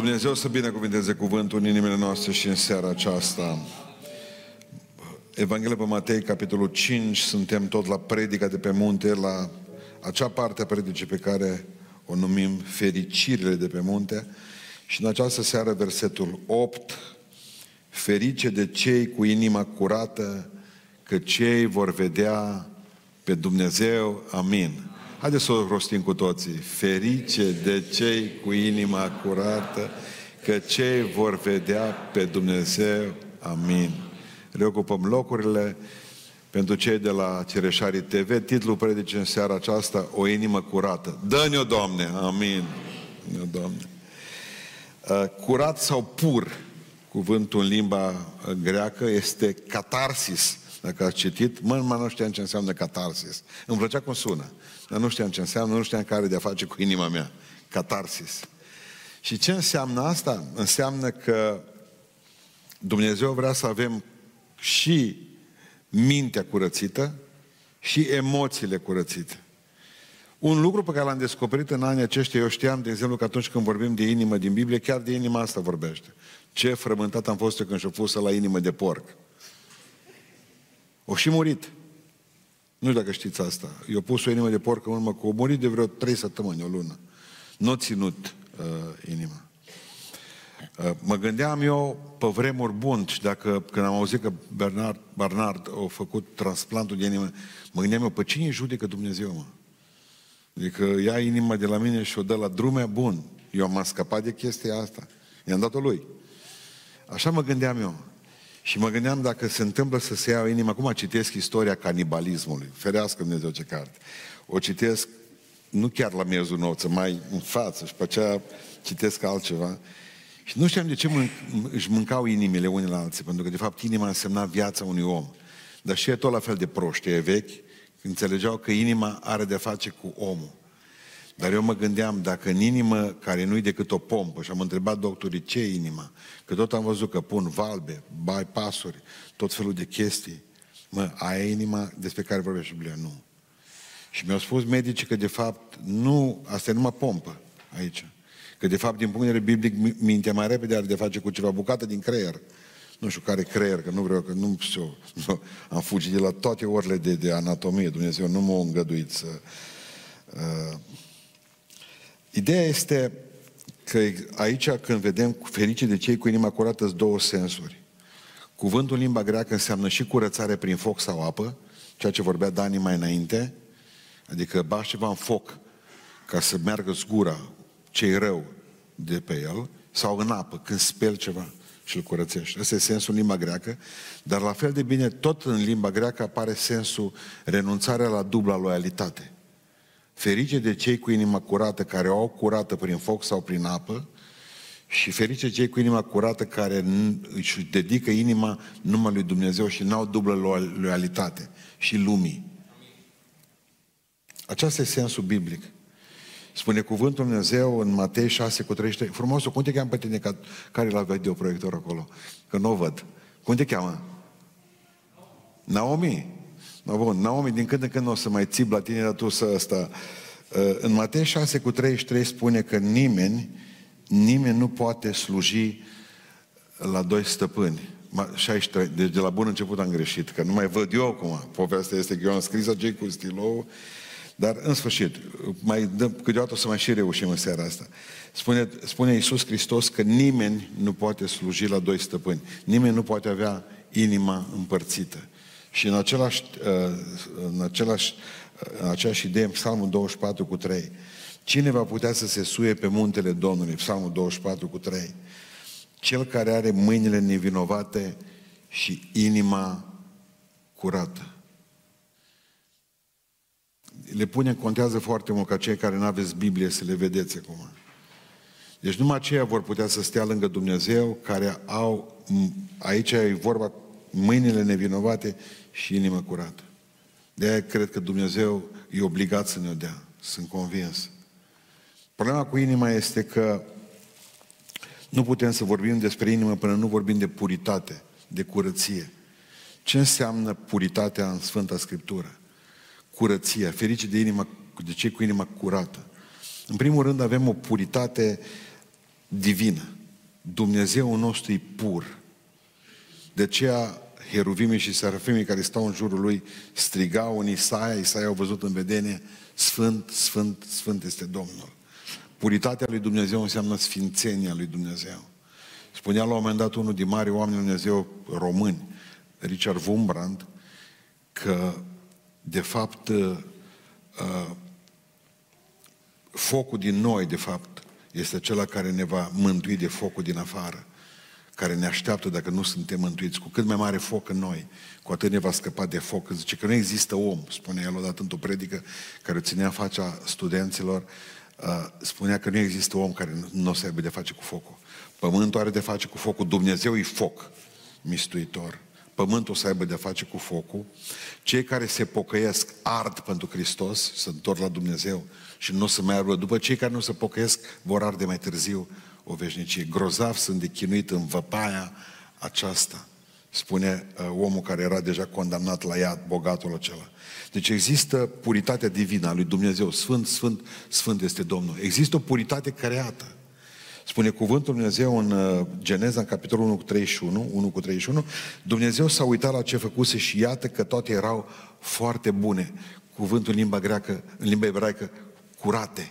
Dumnezeu să binecuvinteze cuvântul în inimile noastre și în seara aceasta. Evanghelia pe Matei, capitolul 5, suntem tot la predica de pe munte, la acea parte a predicii pe care o numim fericirile de pe munte. Și în această seară, versetul 8, ferice de cei cu inima curată, că cei vor vedea pe Dumnezeu. Amin. Haideți să o rostim cu toții. Ferice de cei cu inima curată, că cei vor vedea pe Dumnezeu. Amin. Reocupăm locurile pentru cei de la Cereșarii TV. Titlul predice în seara aceasta, O inimă curată. Dă-ne-o, Doamne! Amin. Dă-ne-o, Doamne. Uh, curat sau pur, cuvântul în limba greacă, este catarsis. Dacă ați citit, mă, mă nu știam ce înseamnă catarsis. Îmi plăcea cum sună. Dar nu știam ce înseamnă, nu știam care de a face cu inima mea. Catarsis. Și ce înseamnă asta? Înseamnă că Dumnezeu vrea să avem și mintea curățită și emoțiile curățite. Un lucru pe care l-am descoperit în anii aceștia, eu știam, de exemplu, că atunci când vorbim de inimă din Biblie, chiar de inima asta vorbește. Ce frământat am fost eu când și-o pusă la inimă de porc. O și murit. Nu știu dacă știți asta. Eu pus o inimă de porc în urmă cu o murit de vreo trei săptămâni, o lună. Nu ținut uh, inima. Uh, mă gândeam eu pe vremuri bun și dacă, când am auzit că Bernard, Bernard a făcut transplantul de inimă, mă gândeam eu, pe cine judecă Dumnezeu, mă? Adică ia inima de la mine și o dă la drume, bun. Eu am scăpat de chestia asta. I-am dat-o lui. Așa mă gândeam eu. Și mă gândeam dacă se întâmplă să se ia inima, acum citesc istoria canibalismului, ferească Dumnezeu ce carte. O citesc nu chiar la miezul nopții, mai în față și pe aceea citesc altceva. Și nu știam de ce mân- își mâncau inimile unii la alții, pentru că de fapt inima însemna viața unui om. Dar și e tot la fel de proști, e vechi, înțelegeau că inima are de face cu omul. Dar eu mă gândeam, dacă în inimă, care nu-i decât o pompă, și am întrebat doctorii ce e inima, că tot am văzut că pun valbe, bypassuri, tot felul de chestii, mă, aia e inima despre care vorbește Biblia? Nu. Și mi-au spus medicii că de fapt nu, asta e numai pompă aici. Că de fapt din punct de vedere biblic mintea mai repede are de face cu ceva bucată din creier. Nu știu care creier, că nu vreau, că nu știu, nu, am fugit de la toate orele de, de anatomie, Dumnezeu nu m-a îngăduit să... Uh, Ideea este că aici când vedem ferice de cei cu inima curată sunt două sensuri. Cuvântul în limba greacă înseamnă și curățare prin foc sau apă, ceea ce vorbea Dani mai înainte, adică bași ceva în foc ca să meargă zgura ce rău de pe el, sau în apă, când speli ceva și îl curățești. Ăsta e sensul în limba greacă, dar la fel de bine, tot în limba greacă apare sensul renunțarea la dubla loialitate. Ferice de cei cu inima curată, care o au curată prin foc sau prin apă, și ferice cei cu inima curată care își dedică inima numai lui Dumnezeu și n-au dublă loialitate și lumii. Aceasta e sensul biblic. Spune cuvântul Dumnezeu în Matei 6 cu 33. Frumos, cum te cheamă pe tine care e la videoproiector acolo? Că nu o văd. Cum te cheamă? Naomi. No, bun, Naomi, din când în când o să mai țip la tine, dar tu să ăsta... Uh, în Matei 6 cu 33 spune că nimeni, nimeni nu poate sluji la doi stăpâni. 63, deci de la bun început am greșit, că nu mai văd eu acum. Povestea este că eu am scris acei cu stilou, dar în sfârșit, mai dăm, câteodată o să mai și reușim în seara asta. Spune, spune Iisus Hristos că nimeni nu poate sluji la doi stăpâni. Nimeni nu poate avea inima împărțită. Și în, același, uh, în, același, uh, în aceeași idee, în Psalmul 24 cu 3, cine va putea să se suie pe muntele Domnului? Psalmul 24 cu 3. Cel care are mâinile nevinovate și inima curată. Le pune, contează foarte mult ca cei care nu aveți Biblie să le vedeți acum. Deci numai aceia vor putea să stea lângă Dumnezeu care au, aici e vorba mâinile nevinovate și inima curată. De aia cred că Dumnezeu e obligat să ne-o dea. Sunt convins. Problema cu inima este că nu putem să vorbim despre inimă până nu vorbim de puritate, de curăție. Ce înseamnă puritatea în Sfânta Scriptură? Curăția, ferice de inima, de cei cu inima curată. În primul rând avem o puritate divină. Dumnezeu nostru e pur. De aceea heruvimii și serafimii care stau în jurul lui strigau în Isaia, Isaia au văzut în vedenie, Sfânt, Sfânt, Sfânt este Domnul. Puritatea lui Dumnezeu înseamnă sfințenia lui Dumnezeu. Spunea la un moment dat unul din mari oameni lui Dumnezeu români, Richard Wumbrand, că de fapt uh, uh, focul din noi, de fapt, este acela care ne va mântui de focul din afară, care ne așteaptă dacă nu suntem mântuiți. Cu cât mai mare foc în noi, cu atât ne va scăpa de foc. Zice că nu există om, spune el odată într-o predică care ținea în fața studenților, uh, spunea că nu există om care nu o să aibă de face cu focul. Pământul are de face cu focul, Dumnezeu e foc mistuitor. Pământul o să aibă de face cu focul. Cei care se pocăiesc ard pentru Hristos, se întorc la Dumnezeu și nu o să mai aibă. După cei care nu se pocăiesc, vor arde mai târziu o veșnicie. Grozav sunt de chinuit în văpaia aceasta, spune uh, omul care era deja condamnat la iad, bogatul acela. Deci există puritatea divină a lui Dumnezeu. Sfânt, Sfânt, Sfânt este Domnul. Există o puritate creată. Spune cuvântul Dumnezeu în uh, Geneza, în capitolul 1 cu 31, 1 cu 31, Dumnezeu s-a uitat la ce făcuse și iată că toate erau foarte bune. Cuvântul în limba greacă, în limba ebraică, curate,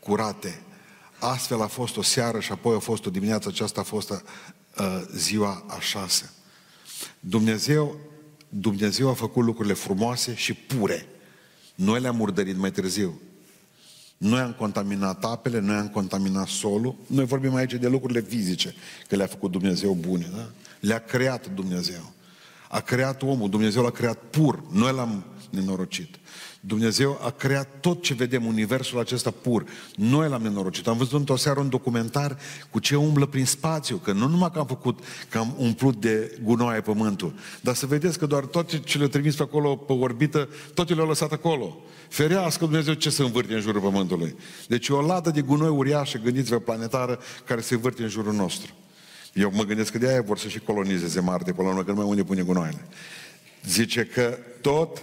curate. Astfel a fost o seară și apoi a fost o dimineață, aceasta a fost uh, ziua a șase. Dumnezeu, Dumnezeu a făcut lucrurile frumoase și pure. Noi le-am murdărit mai târziu. Noi am contaminat apele, noi am contaminat solul. Noi vorbim aici de lucrurile fizice, că le-a făcut Dumnezeu bune. Da? Le-a creat Dumnezeu. A creat omul, Dumnezeu l-a creat pur. Noi l-am nenorocit. Dumnezeu a creat tot ce vedem, universul acesta pur. Noi l-am nenorocit. Am văzut într-o seară un documentar cu ce umblă prin spațiu, că nu numai că am făcut, că am umplut de gunoaie pământul, dar să vedeți că doar tot ce le-a trimis pe acolo, pe orbită, tot le-a lăsat acolo. Ferească Dumnezeu ce se învârte în jurul pământului. Deci o ladă de gunoi uriașă, gândiți-vă, planetară, care se învârte în jurul nostru. Eu mă gândesc că de aia vor să și colonizeze Marte, până la urmă, că nu mai unde pune gunoaiele. Zice că tot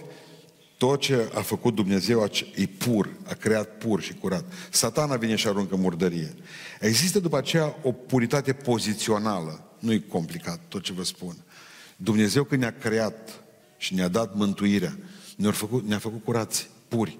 tot ce a făcut Dumnezeu e pur, a creat pur și curat. Satana vine și aruncă murdărie. Există după aceea o puritate pozițională. Nu e complicat tot ce vă spun. Dumnezeu când ne-a creat și ne-a dat mântuirea, ne-a făcut, ne-a făcut curați, puri.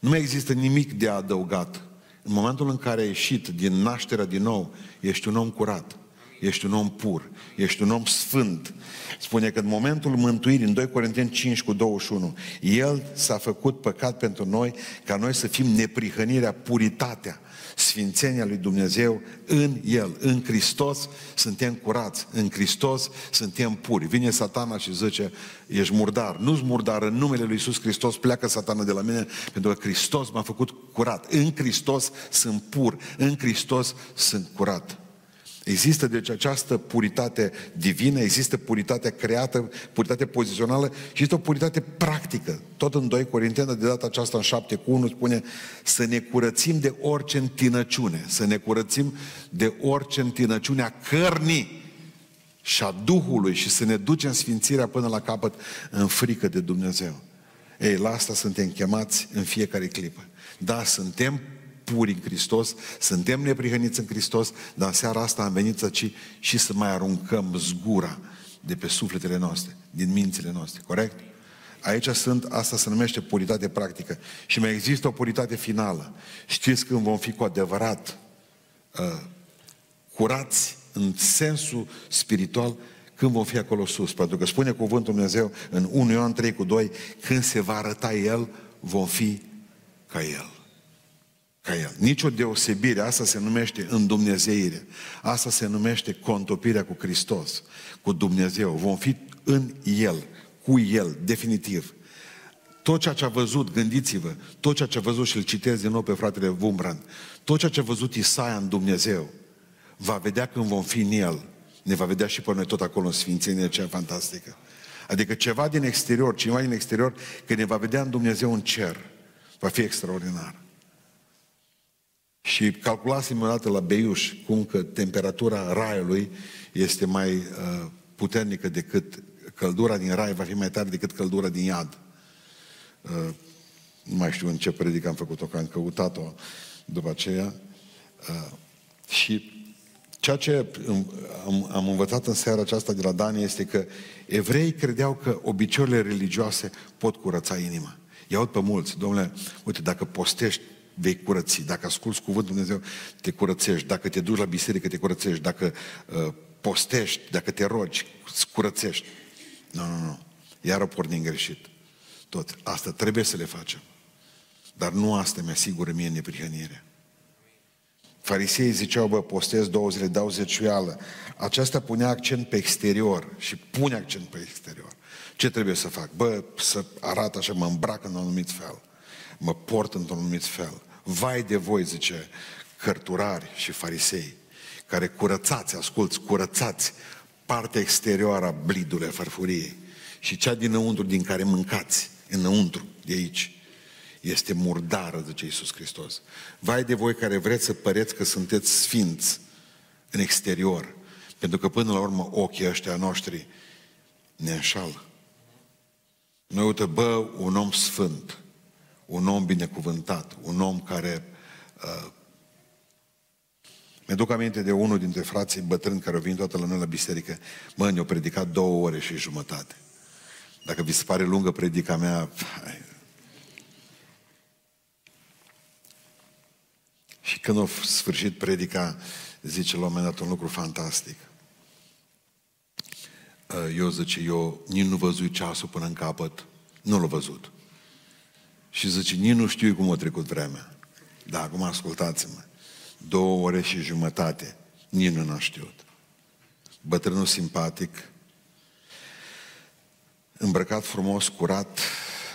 Nu mai există nimic de adăugat. În momentul în care ai ieșit din nașterea din nou, ești un om curat, ești un om pur, ești un om sfânt, Spune că în momentul mântuirii, în 2 Corinteni 5 cu 21, El s-a făcut păcat pentru noi, ca noi să fim neprihănirea, puritatea, sfințenia lui Dumnezeu în El. În Hristos suntem curați, în Hristos suntem puri. Vine satana și zice, ești murdar. Nu-ți murdar, în numele lui Iisus Hristos pleacă satana de la mine, pentru că Hristos m-a făcut curat. În Hristos sunt pur, în Hristos sunt curat. Există deci această puritate divină, există puritatea creată, puritate pozițională și există o puritate practică. Tot în 2 Corinteni, de data aceasta în 7 cu 1, spune să ne curățim de orice întinăciune, să ne curățim de orice întinăciune a cărnii și a Duhului și să ne ducem sfințirea până la capăt în frică de Dumnezeu. Ei, la asta suntem chemați în fiecare clipă. Da, suntem puri în Hristos, suntem neprihăniți în Hristos, dar în seara asta am venit să ci și să mai aruncăm zgura de pe sufletele noastre, din mințile noastre, corect? Aici sunt, asta se numește puritate practică. Și mai există o puritate finală. Știți când vom fi cu adevărat uh, curați în sensul spiritual, când vom fi acolo sus. Pentru că spune cuvântul Dumnezeu în 1 Ioan 3 cu 2, când se va arăta El, vom fi ca El ca El. Nici o deosebire, asta se numește îndumnezeire. Asta se numește contopirea cu Hristos, cu Dumnezeu. Vom fi în El, cu El, definitiv. Tot ceea ce a văzut, gândiți-vă, tot ceea ce a văzut și îl citesc din nou pe fratele Vumbrand, tot ceea ce a văzut Isaia în Dumnezeu, va vedea când vom fi în El, ne va vedea și pe noi tot acolo în Sfințenie cea fantastică. Adică ceva din exterior, cineva din exterior, când ne va vedea în Dumnezeu în cer, va fi extraordinar. Și calculasem o dată la Beiuș cum că temperatura raiului este mai uh, puternică decât căldura din rai, va fi mai tare decât căldura din iad. Uh, nu mai știu în ce predică am făcut-o, că am căutat-o după aceea. Uh, Și ceea ce am, am învățat în seara aceasta de la Dani este că evrei credeau că obiceiurile religioase pot curăța inima. Iau pe mulți, domnule, uite, dacă postești, vei curăți. Dacă asculți cuvântul Dumnezeu, te curățești. Dacă te duci la biserică, te curățești. Dacă uh, postești, dacă te rogi, îți curățești. Nu, nu, nu. Iar o pornim greșit. Tot. Asta trebuie să le facem. Dar nu asta mi asigură mie neprihănirea. Farisei ziceau, bă, postez două zile, dau zeciuială. Aceasta punea accent pe exterior și pune accent pe exterior. Ce trebuie să fac? Bă, să arată așa, mă îmbrac în un anumit fel. Mă port într-un anumit fel. Vai de voi, zice, cărturari și farisei, care curățați, asculți, curățați partea exterioară a blidului, a farfuriei și cea dinăuntru din care mâncați, înăuntru, de aici este murdară, zice Iisus Hristos. Vai de voi care vreți să păreți că sunteți sfinți în exterior, pentru că până la urmă ochii ăștia noștri ne înșală. Noi uite, bă, un om sfânt, un om binecuvântat, un om care... Uh, mi-aduc aminte de unul dintre frații bătrâni care au venit toată la noi la biserică. Mă, ne-au predicat două ore și jumătate. Dacă vi se pare lungă predica mea, Și când a sfârșit predica, zice la un moment dat un lucru fantastic. Uh, eu zice, eu nici nu văzut ceasul până în capăt, nu l-a văzut. Și zice, nici nu știu cum a trecut vremea. Da, acum ascultați-mă. Două ore și jumătate, nici nu n-a știut. Bătrânul simpatic, îmbrăcat frumos, curat,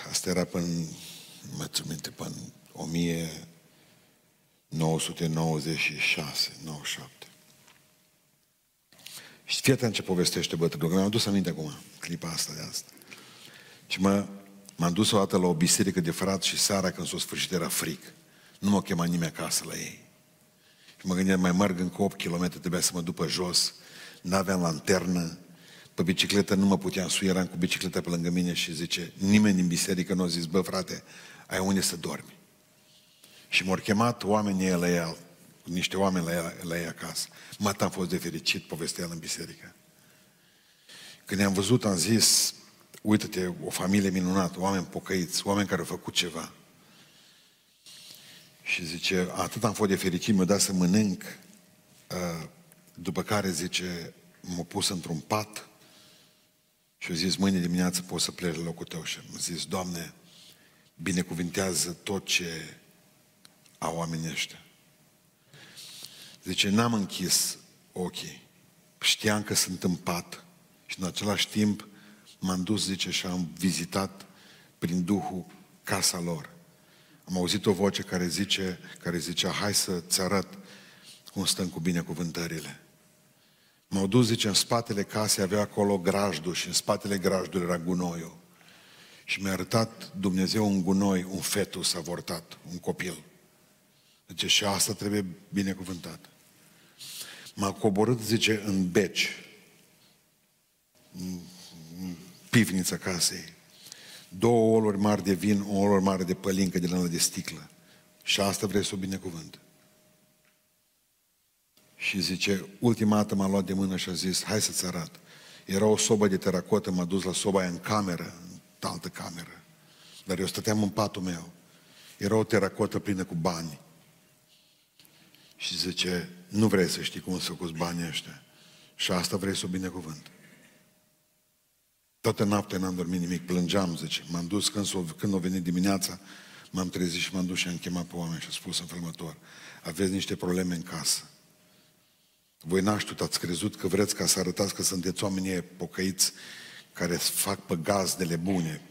asta era până, mă minte, până 1000, 996, 97. Și fii atent ce povestește bătrânul, că mi-am adus aminte acum, clipa asta de asta. Și mă, m-am dus o dată la o biserică de frat și seara când s-a sfârșit era fric. Nu mă chema nimeni acasă la ei. Și mă gândeam, mai merg încă 8 km, trebuia să mă duc pe jos, n-aveam lanternă, pe bicicletă nu mă puteam sui, eram cu bicicleta pe lângă mine și zice, nimeni din biserică nu a zis, bă frate, ai unde să dormi. Și m-au chemat oamenii la el, niște oameni la, el, la ei acasă. Mă, am fost de fericit, povestea el în biserică. Când ne-am văzut, am zis, uite-te, o familie minunată, oameni pocăiți, oameni care au făcut ceva. Și zice, atât am fost de fericit, mi-a dat să mănânc, uh, după care, zice, m-a pus într-un pat și a zis, mâine dimineață poți să pleci la locul tău. Și am zis, Doamne, binecuvintează tot ce a oamenii ăștia. Zice, n-am închis ochii. Știam că sunt în pat și în același timp m-am dus, zice, și am vizitat prin Duhul casa lor. Am auzit o voce care zice, care zicea, hai să-ți arăt cum stăm cu binecuvântările. M-au dus, zice, în spatele casei avea acolo grajdul și în spatele grajdului era gunoiul. Și mi-a arătat Dumnezeu un gunoi, un fetus avortat, un copil. Zice, și asta trebuie binecuvântat. M-a coborât, zice, în beci, în pivnița casei. Două oluri mari de vin, o oluri mare de pălincă de lână de sticlă. Și asta vrei să o binecuvânt. Și zice, ultima dată m-a luat de mână și a zis, hai să-ți arăt. Era o sobă de teracotă, m-a dus la soba aia în cameră, în altă cameră. Dar eu stăteam în patul meu. Era o teracotă plină cu bani. Și zice, nu vrei să știi cum să cu banii ăștia. Și asta vrei să o binecuvânt. Toată noaptea n-am dormit nimic, plângeam, zice. M-am dus când, s-o, când a venit dimineața, m-am trezit și m-am dus și am chemat pe oameni și am spus în felmător, aveți niște probleme în casă. Voi n ați crezut că vreți ca să arătați că sunteți oamenii pocăiți care fac pe gazdele bune.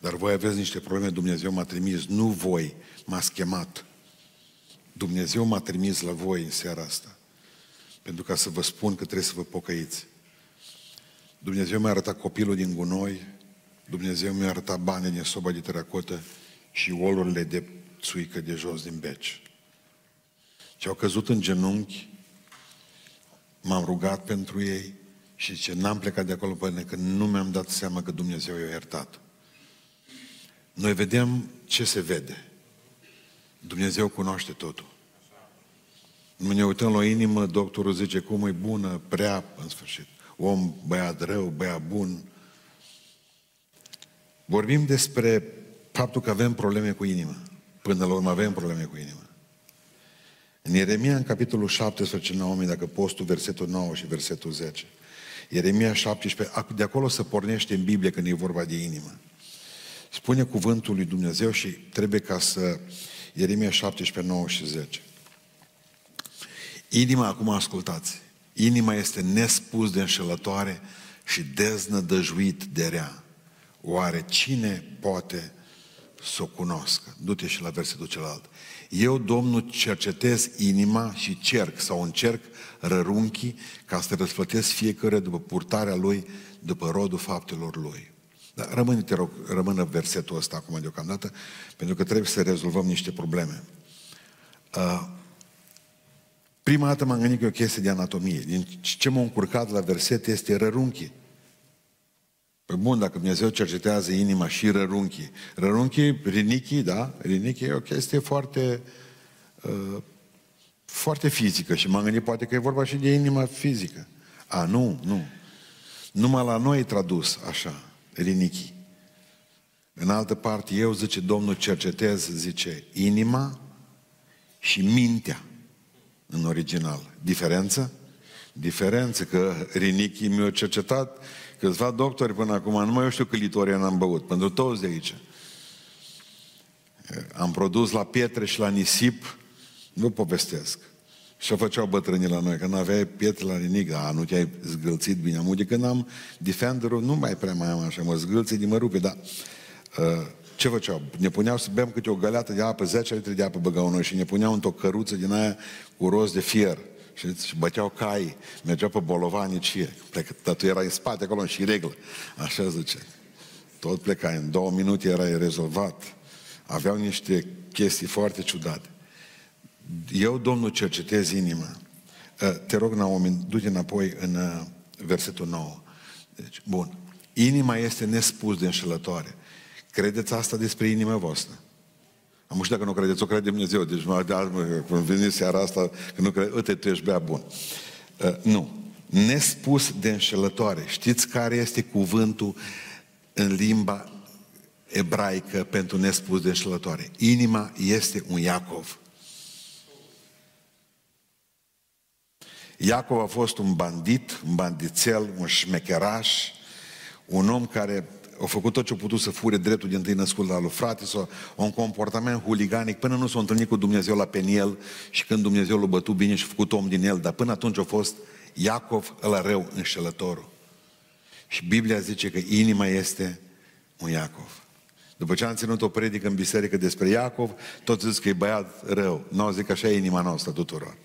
Dar voi aveți niște probleme, Dumnezeu m-a trimis, nu voi, m-ați chemat. Dumnezeu m-a trimis la voi în seara asta. Pentru ca să vă spun că trebuie să vă pocăiți. Dumnezeu mi-a arătat copilul din gunoi, Dumnezeu mi-a arătat banii din soba de teracotă și olurile de țuică de jos din beci. Și au căzut în genunchi, m-am rugat pentru ei și ce n-am plecat de acolo până când nu mi-am dat seama că Dumnezeu i-a iertat. Noi vedem ce se vede. Dumnezeu cunoaște totul. Nu ne uităm la o inimă, doctorul zice cum e bună, prea, în sfârșit. Om, băiat rău, băiat bun. Vorbim despre faptul că avem probleme cu inima. Până la urmă avem probleme cu inima. În Ieremia, în capitolul 17, Naomi, dacă postul versetul 9 și versetul 10. Ieremia 17, de acolo se pornește în Biblie când e vorba de inimă. Spune cuvântul lui Dumnezeu și trebuie ca să... Ieremia 17, 9 și 10. Inima, acum ascultați, inima este nespus de înșelătoare și deznădăjuit de rea. Oare cine poate să o cunoască? Du-te și la versetul celălalt. Eu, Domnul, cercetez inima și cerc sau încerc rărunchii ca să răsplătesc fiecare după purtarea lui, după rodul faptelor lui. Dar rămâne, te rog, rămână versetul ăsta acum deocamdată, pentru că trebuie să rezolvăm niște probleme. Uh, prima dată m-am gândit că e o chestie de anatomie. Din ce m-a încurcat la verset este rărunchii. Păi bun, dacă Dumnezeu cercetează inima și rărunchii. Rărunchii, rinichii, da? Rinichii e o chestie foarte, uh, foarte fizică și m-am gândit poate că e vorba și de inima fizică. A, nu, nu. Numai la noi e tradus așa, rinichii. În altă parte, eu, zice Domnul, cercetez, zice, inima și mintea în original. Diferență? Diferență, că rinichii mi-au cercetat câțiva doctori până acum, nu mai eu știu cât litoria n-am băut, pentru toți de aici. Am produs la pietre și la nisip, nu povestesc. Și o făceau bătrânii la noi, că nu aveai pietre la nimic, a, nu te-ai zgâlțit bine. Am când am Defenderul, nu mai prea mai am așa, mă zgâlți de mă rupe, dar uh, ce făceau? Ne puneau să bem câte o găleată de apă, 10 litri de apă băgau noi și ne puneau într-o căruță din aia cu roz de fier. Și, și băteau cai, mergeau pe bolovani și tătul era în spate acolo și reglă. Așa zice. Tot pleca, în două minute era rezolvat. Aveau niște chestii foarte ciudate. Eu, Domnul, cercetez inima. Ă, te rog, Naomi, du-te înapoi în ă, versetul 9. Deci, bun. Inima este nespus de înșelătoare. Credeți asta despre inima voastră? Am știu dacă nu credeți, o crede Dumnezeu. Deci mă, când veni seara asta, că nu crede, uite, tu ești bea bun. Uh, nu. Nespus de înșelătoare. Știți care este cuvântul în limba ebraică pentru nespus de înșelătoare? Inima este un Iacov. Iacov a fost un bandit, un bandițel, un șmecheraș, un om care au făcut tot ce au putut să fure dreptul din tâi născut la lui frate sau un comportament huliganic până nu s-a întâlnit cu Dumnezeu la Peniel și când Dumnezeu l-a bătut bine și a făcut om din el, dar până atunci a fost Iacov ăla rău, înșelătorul. Și Biblia zice că inima este un Iacov. După ce am ținut o predică în biserică despre Iacov, toți zic că e băiat rău. Nu zic că așa e inima noastră tuturor.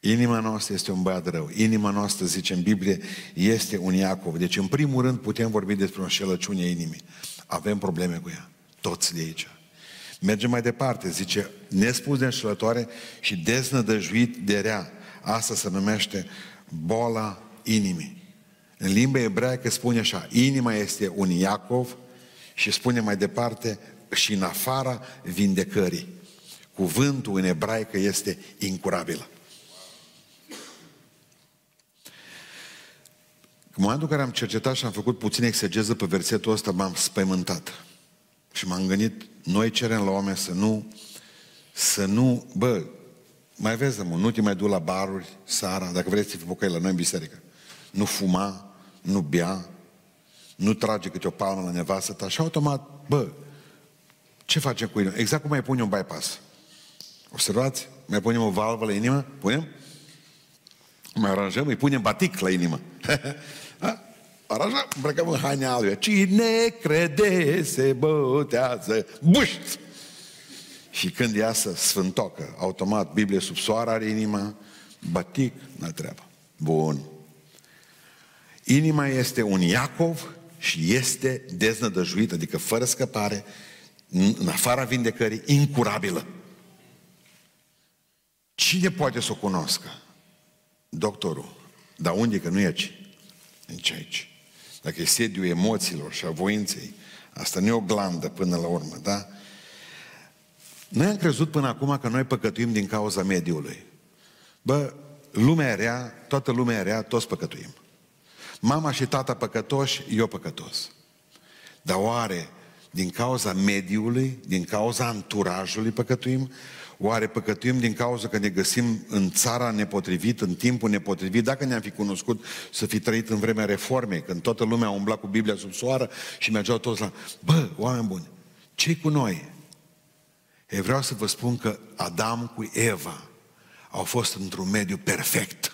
Inima noastră este un băiat rău. Inima noastră, zice în Biblie, este un Iacov. Deci, în primul rând, putem vorbi despre o șelăciune inimii. Avem probleme cu ea. Toți de aici. Mergem mai departe. Zice, nespus de înșelătoare și deznădăjuit de rea. Asta se numește boala inimii. În limba ebraică spune așa, inima este un Iacov și spune mai departe și în afara vindecării. Cuvântul în ebraică este incurabilă. În momentul în care am cercetat și am făcut puțin exegeză pe versetul ăsta, m-am spăimântat. Și m-am gândit, noi cerem la oameni să nu, să nu, bă, mai vezi, mă, nu te mai du la baruri seara, dacă vrei să te fii la noi în biserică. Nu fuma, nu bea, nu trage câte o palmă la nevastă ta și automat, bă, ce facem cu inima? Exact cum mai pune un bypass. Observați? Mai punem o valvă la inimă? Punem? Mai aranjăm, îi punem batic la inimă. Aranjăm, îmbrăcăm în haine albe. Cine crede se bătează. Buș! Și când iasă sfântocă, automat, Biblie sub soare are inima, batic, nu treabă. Bun. Inima este un Iacov și este deznădăjuită, adică fără scăpare, în afara vindecării, incurabilă. Cine poate să o cunoască? Doctorul. Dar unde? Că nu e aici. Nici aici. Dacă e sediul emoțiilor și a voinței, asta nu e o glandă până la urmă, da? Noi am crezut până acum că noi păcătuim din cauza mediului. Bă, lumea rea, toată lumea rea, toți păcătuim. Mama și tata păcătoși, eu păcătos. Dar oare din cauza mediului, din cauza anturajului păcătuim? Oare păcătuim din cauza că ne găsim în țara nepotrivit, în timpul nepotrivit? Dacă ne-am fi cunoscut să fi trăit în vremea reformei, când toată lumea a umblat cu Biblia sub soară și mergeau toți la... Bă, oameni buni, ce cu noi? Eu vreau să vă spun că Adam cu Eva au fost într-un mediu perfect.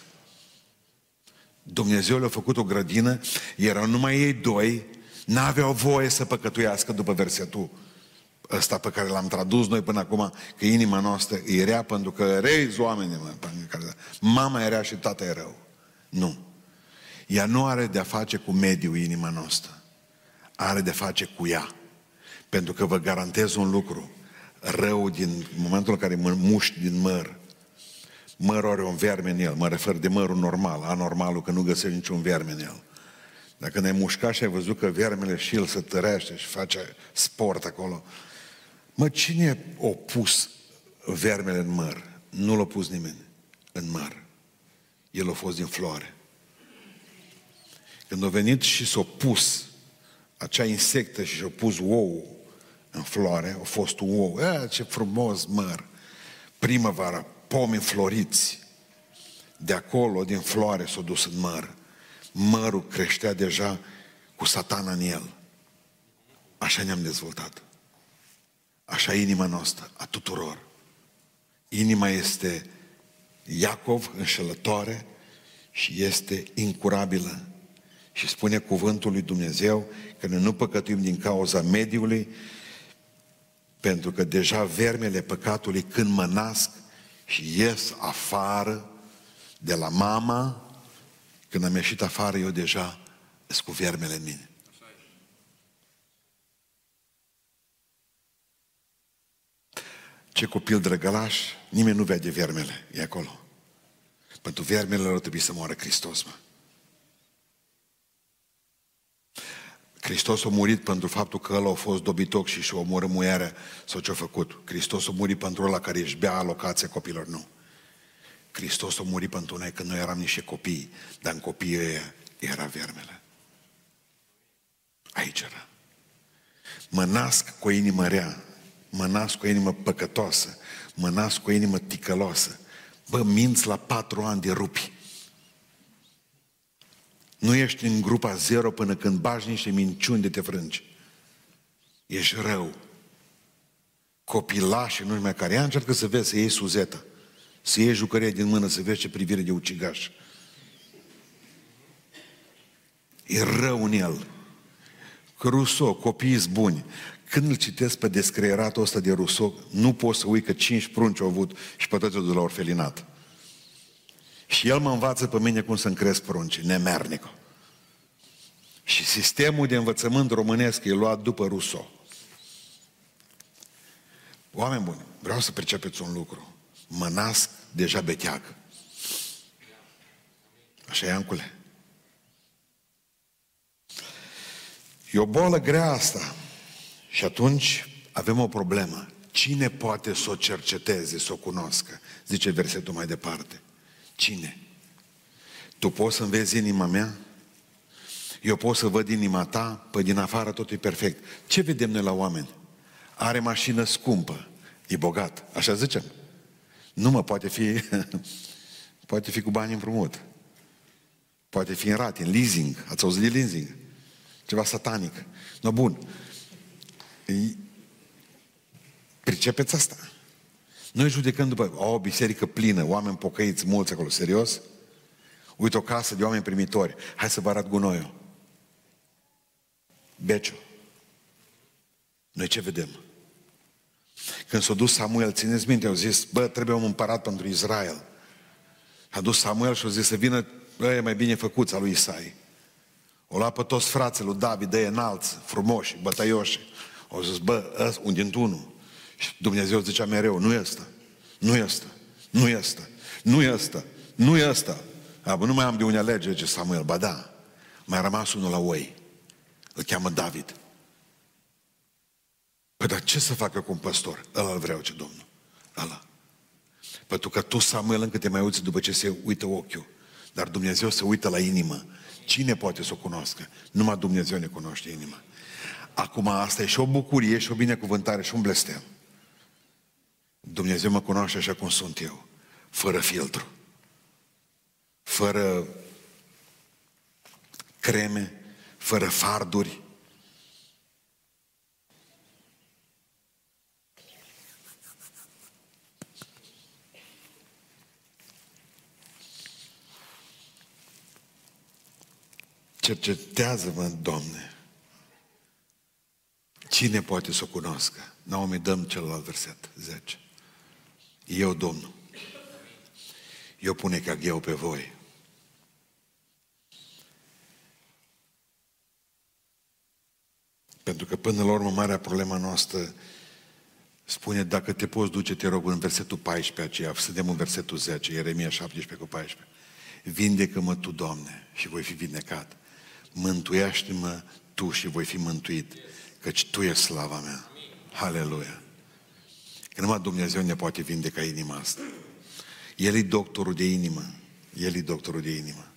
Dumnezeu le-a făcut o grădină, erau numai ei doi, n-aveau voie să păcătuiască după versetul ăsta pe care l-am tradus noi până acum, că inima noastră e rea pentru că reiți oamenii, mă, care, mama era și tata e rău. Nu. Ea nu are de-a face cu mediul inima noastră. Are de-a face cu ea. Pentru că vă garantez un lucru. Rău din momentul în care mă muști din măr, mărul are un verme în el. Mă refer de mărul normal, anormalul, că nu găsești niciun verme în el. Dacă ne-ai mușcat și ai văzut că vermele și el se tărește și face sport acolo, Mă, cine a pus vermele în măr? Nu l-a pus nimeni în măr. El a fost din floare. Când a venit și s-a pus acea insectă și și-a pus ou în floare, a fost un ou. E, ce frumos măr! Primăvara, pomi floriți. De acolo, din floare, s-a dus în măr. Mărul creștea deja cu satana în el. Așa ne-am dezvoltat. Așa inima noastră, a tuturor. Inima este Iacov înșelătoare și este incurabilă. Și spune cuvântul lui Dumnezeu că noi nu păcătuim din cauza mediului, pentru că deja vermele păcatului când mă nasc și ies afară de la mama, când am ieșit afară, eu deja sunt cu vermele în mine. Ce copil drăgălaș, nimeni nu vede vermele, e acolo. Pentru vermele ar trebui să moară Hristos, mă. Hristos a murit pentru faptul că ăla a fost dobitoc și și-a omorât muiarea sau ce-a făcut. Hristos a murit pentru ăla care își bea alocația copilor, nu. Hristos a murit pentru noi când noi eram niște copii, dar în copiii ăia era vermele. Aici era. Mă nasc cu o inimă rea, mă nasc cu o inimă păcătoasă, mă nasc cu o inimă ticăloasă. Bă, minți la patru ani de rupi. Nu ești în grupa zero până când bagi niște minciuni de te frângi. Ești rău. Copilași, nu mai care. Ia încearcă să vezi, să iei suzeta. Să iei jucăria din mână, să vezi ce privire de ucigaș. E rău în el. Rousseau, copiii buni. Când îl citesc pe descreieratul ăsta de Rousseau, nu pot să uit că cinci prunci au avut și pe toți de la orfelinat. Și el mă învață pe mine cum să-mi cresc prunci, nemernică. Și sistemul de învățământ românesc e luat după Rousseau. Oameni buni, vreau să percepeți un lucru. Mă nasc deja beteag. Așa e, ancule. E o boală grea asta. Și atunci avem o problemă. Cine poate să o cerceteze, să o cunoască? Zice versetul mai departe. Cine? Tu poți să înveți inima mea? Eu pot să văd inima ta? Păi din afară totul e perfect. Ce vedem noi la oameni? Are mașină scumpă, e bogat, așa zicem. Nu mă, poate fi, poate fi cu bani împrumut. Poate fi în rate, în leasing. Ați auzit de leasing? Ceva satanic. No, bun. Pricepeți asta? Noi judecăm după o biserică plină, oameni pocăiți, mulți acolo, serios? Uite o casă de oameni primitori. Hai să vă arăt gunoiul. Beciu. Noi ce vedem? Când s-a dus Samuel, țineți minte, au zis, bă, trebuie un împărat pentru Israel. A dus Samuel și a zis să vină, bă, e mai bine făcuți a lui Isai. O lua pe toți frații lui David, de înalți, frumoși, bătăioși. Au zis, bă, un din unul. Și Dumnezeu zicea mereu, nu este, nu este, nu este, nu este, nu este. A, bă, nu mai am de unde alege, zice Samuel, ba da, mai a rămas unul la oi. Îl cheamă David. Păi dar ce să facă cu un păstor? Ăla îl vreau, ce Domnul. Ăla. Pentru că tu, Samuel, încă te mai uiți după ce se uită ochiul. Dar Dumnezeu se uită la inimă. Cine poate să o cunoască? Numai Dumnezeu ne cunoaște inima. Acum asta e și o bucurie, și o binecuvântare, și un blestem. Dumnezeu mă cunoaște așa cum sunt eu, fără filtru, fără creme, fără farduri. Cercetează-mă, Doamne, Cine poate să o cunoască? Naomi, dăm celălalt verset, 10. Eu, Domnul, eu pune ca gheu pe voi. Pentru că până la urmă marea problema noastră spune dacă te poți duce, te rog, în versetul 14 aceea, să dăm în versetul 10, Ieremia 17 cu 14. Vindecă-mă Tu, Doamne, și voi fi vindecat. Mântuiește-mă Tu și voi fi mântuit căci Tu e slava mea. Haleluia! Că numai Dumnezeu ne poate vindeca inima asta. El e doctorul de inimă. El e doctorul de inimă.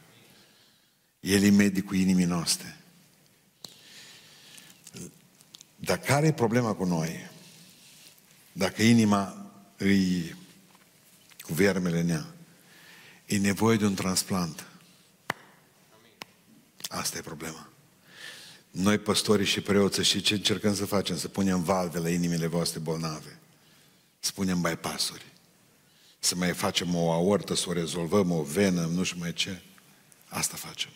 El e medicul inimii noastre. Dar care e problema cu noi? Dacă inima îi cu vermele în ea, e nevoie de un transplant. Asta e problema. Noi, păstorii și preoții, și ce încercăm să facem? Să punem valve la inimile voastre bolnave. Să punem bypassuri. Să mai facem o aortă, să o rezolvăm, o venă, nu știu mai ce. Asta facem.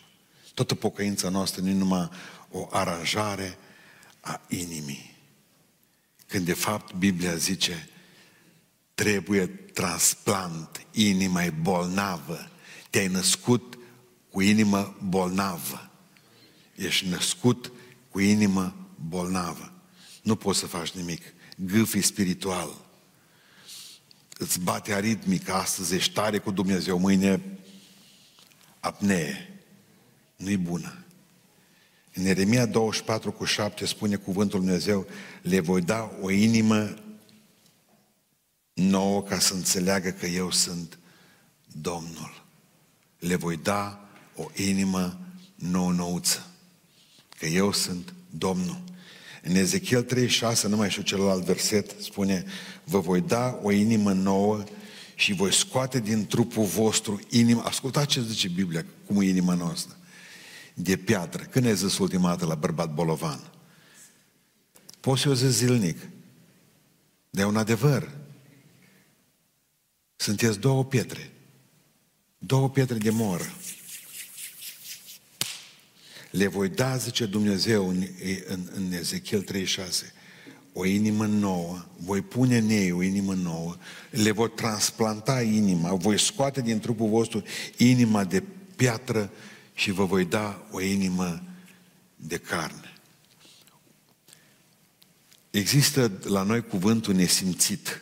Toată pocăința noastră nu e numai o aranjare a inimii. Când de fapt Biblia zice trebuie transplant, inima e bolnavă. Te-ai născut cu inimă bolnavă. Ești născut cu inimă bolnavă. Nu poți să faci nimic. Gâfi spiritual. Îți bate aritmic. Astăzi ești tare cu Dumnezeu. Mâine apnee. Nu-i bună. În Eremia 24 cu 7 spune cuvântul Dumnezeu, le voi da o inimă nouă ca să înțeleagă că eu sunt Domnul. Le voi da o inimă nou-nouță că eu sunt Domnul. În Ezechiel 36, nu mai știu celălalt verset, spune, vă voi da o inimă nouă și voi scoate din trupul vostru inima. Ascultați ce zice Biblia, cum e inima noastră. De piatră. Când ai zis ultima dată la bărbat bolovan? Poți să o zic zilnic. De un adevăr. Sunteți două pietre. Două pietre de moră. Le voi da, zice Dumnezeu în, în, în Ezechiel 36, o inimă nouă, voi pune în ei o inimă nouă, le voi transplanta inima, voi scoate din trupul vostru inima de piatră și vă voi da o inimă de carne. Există la noi cuvântul nesimțit.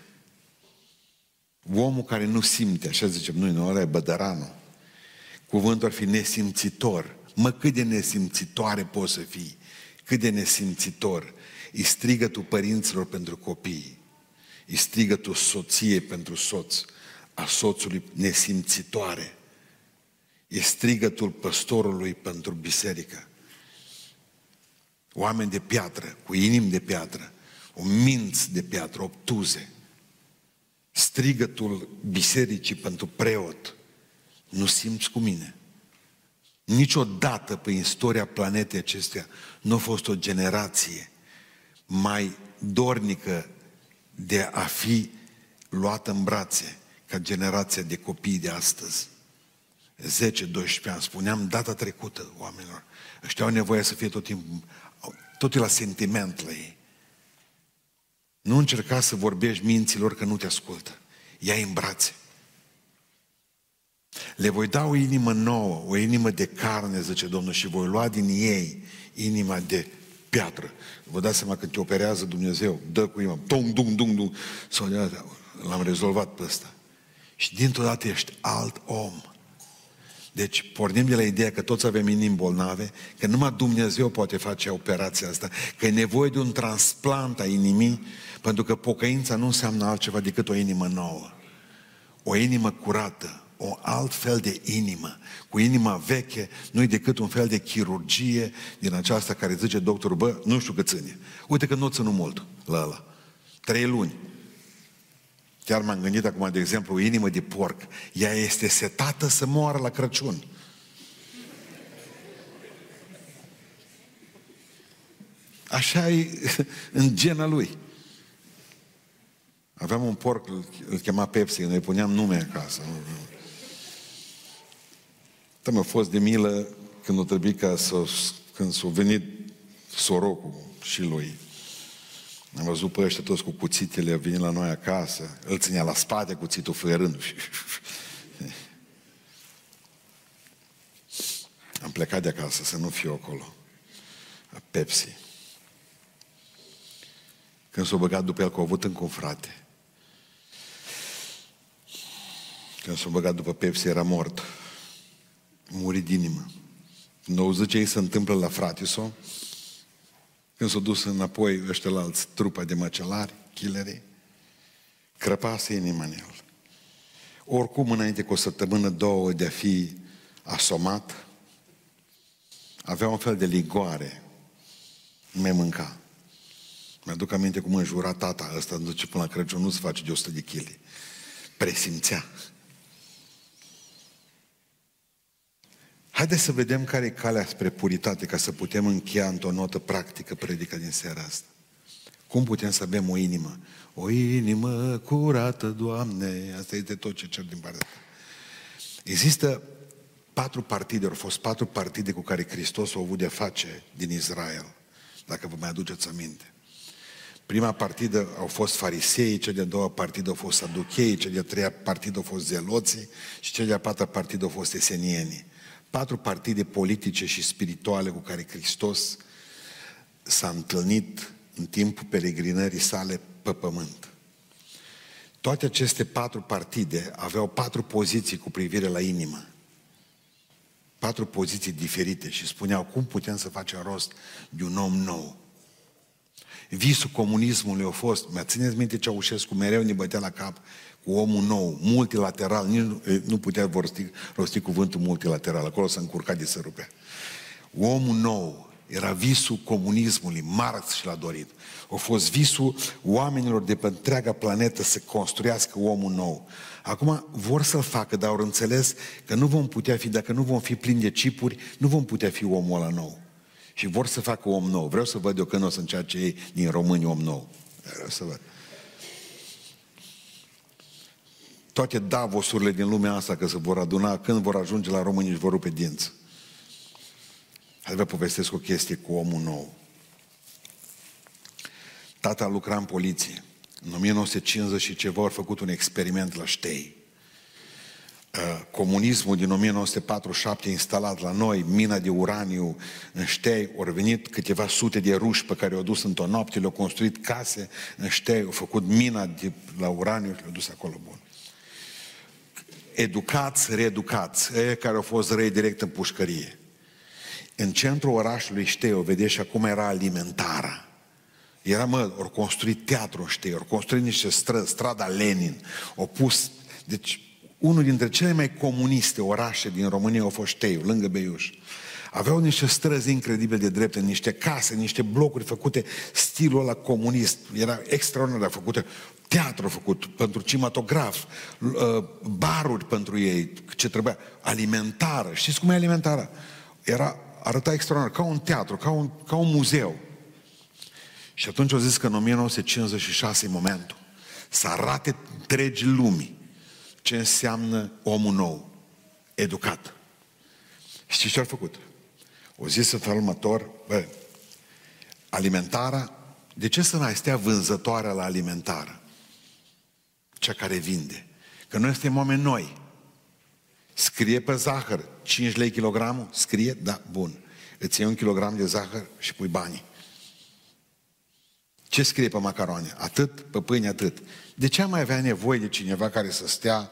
Omul care nu simte, așa zicem noi, nu, ăla e bădăranul. Cuvântul ar fi nesimțitor. Mă, cât de nesimțitoare poți să fii, cât de nesimțitor. Îi strigă tu părinților pentru copii, îi strigă tu soție pentru soț, a soțului nesimțitoare. E strigătul păstorului pentru biserică. Oameni de piatră, cu inimi de piatră, o minți de piatră, obtuze. Strigătul bisericii pentru preot. Nu simți cu mine. Niciodată pe istoria planetei acestea nu a fost o generație mai dornică de a fi luată în brațe ca generația de copii de astăzi. 10-12 ani, spuneam data trecută oamenilor, ăștia au nevoie să fie tot timpul, tot la sentiment la ei. Nu încerca să vorbești minților că nu te ascultă. ia în brațe. Le voi da o inimă nouă, o inimă de carne, zice Domnul, și voi lua din ei inima de piatră. Vă dați seama că te operează Dumnezeu, dă cu inima, dung, dung, dung, dung, sau l-am rezolvat pe ăsta. Și dintr-o dată ești alt om. Deci pornim de la ideea că toți avem inimi bolnave, că numai Dumnezeu poate face operația asta, că e nevoie de un transplant a inimii, pentru că pocăința nu înseamnă altceva decât o inimă nouă o inimă curată, o alt fel de inimă, cu inima veche, nu-i decât un fel de chirurgie din aceasta care zice doctorul, bă, nu știu cât ține. Uite că nu ținu mult la ăla. Trei luni. Chiar m-am gândit acum, de exemplu, o inimă de porc. Ea este setată să moară la Crăciun. Așa e în gena lui. Aveam un porc, îl chema Pepsi, noi puneam nume acasă. Dar mi-a fost de milă când a trebuit ca să, când s-a venit sorocul și lui. Am văzut pe ăștia toți cu cuțitele, venit la noi acasă, îl ținea la spate cuțitul făierând. Am plecat de acasă să nu fiu acolo. Pepsi. Când s-a băgat după el, că a avut încă un frate. Când s-a băgat după Pepsi, era mort. Murit din inimă. Când au ce îi se întâmplă la frate sau când s-au dus înapoi ăștia la alți trupa de măcelari, killerii, crăpase inima în el. Oricum, înainte cu o săptămână, două de a fi asomat, avea un fel de ligoare. Nu mai mânca. Mi-aduc aminte cum înjura tata ăsta, îmi duce până la Crăciun, nu se face de 100 de kg. Presimțea. Haideți să vedem care e calea spre puritate, ca să putem încheia într-o notă practică predica din seara asta. Cum putem să avem o inimă? O inimă curată, Doamne! Asta este tot ce cer din partea ta. Există patru partide, au fost patru partide cu care Hristos a avut de face din Israel, dacă vă mai aduceți aminte. Prima partidă au fost farisei, cea de-a doua partidă au fost saduchei, cea de-a treia partidă au fost zeloții și cea de-a patra partidă au fost esenienii patru partide politice și spirituale cu care Hristos s-a întâlnit în timpul peregrinării sale pe pământ. Toate aceste patru partide aveau patru poziții cu privire la inimă. Patru poziții diferite și spuneau cum putem să facem rost de un om nou. Visul comunismului a fost, mi-a țineți minte Ceaușescu mereu ne bătea la cap cu omul nou, multilateral, nici nu, nu putea rosti, rosti cuvântul multilateral, acolo s-a încurcat de să rupea. Omul nou era visul comunismului, Marx și l-a dorit. A fost visul oamenilor de pe întreaga planetă să construiască omul nou. Acum vor să-l facă, dar au înțeles că nu vom putea fi, dacă nu vom fi plini de cipuri, nu vom putea fi omul ăla nou. Și vor să facă om nou. Vreau să văd eu când o să încerce ei din români om nou. Vreau să văd. Toate davosurile din lumea asta că se vor aduna, când vor ajunge la români și vor rupe dinți. Hai vă povestesc o chestie cu omul nou. Tata lucra în poliție. În 1950 și ceva au făcut un experiment la Ștei. Uh, comunismul din 1947 instalat la noi, mina de uraniu în Ștei, au venit câteva sute de ruși pe care au dus într-o noapte, le-au construit case în Ștei, au făcut mina de, la uraniu și le-au dus acolo bun educați, reeducați, ei care au fost răi direct în pușcărie. În centrul orașului Șteu, vedeți, și acum era alimentara. Era, mă, au construit teatru în Șteu, au construit niște străzi, strada Lenin, au pus, deci, unul dintre cele mai comuniste orașe din România a fost Șteu, lângă Beiuș. Aveau niște străzi incredibil de drepte, niște case, niște blocuri făcute stilul ăla comunist. Era extraordinar de făcute teatru făcut pentru cinematograf, uh, baruri pentru ei, ce trebuia, alimentară. Știți cum e alimentară? Era, arăta extraordinar, ca un teatru, ca un, ca un muzeu. Și atunci au zis că în 1956 e momentul să arate întregi lumii ce înseamnă omul nou, educat. Știți ce au făcut? O zis în felul următor, bă, alimentarea, de ce să mai stea vânzătoarea la alimentară? Cea care vinde. Că noi suntem oameni noi. Scrie pe zahăr 5 lei kilogramul? Scrie? Da, bun. Îți iei un kilogram de zahăr și pui banii. Ce scrie pe macaroane? Atât, pe pâine atât. De ce am mai avea nevoie de cineva care să stea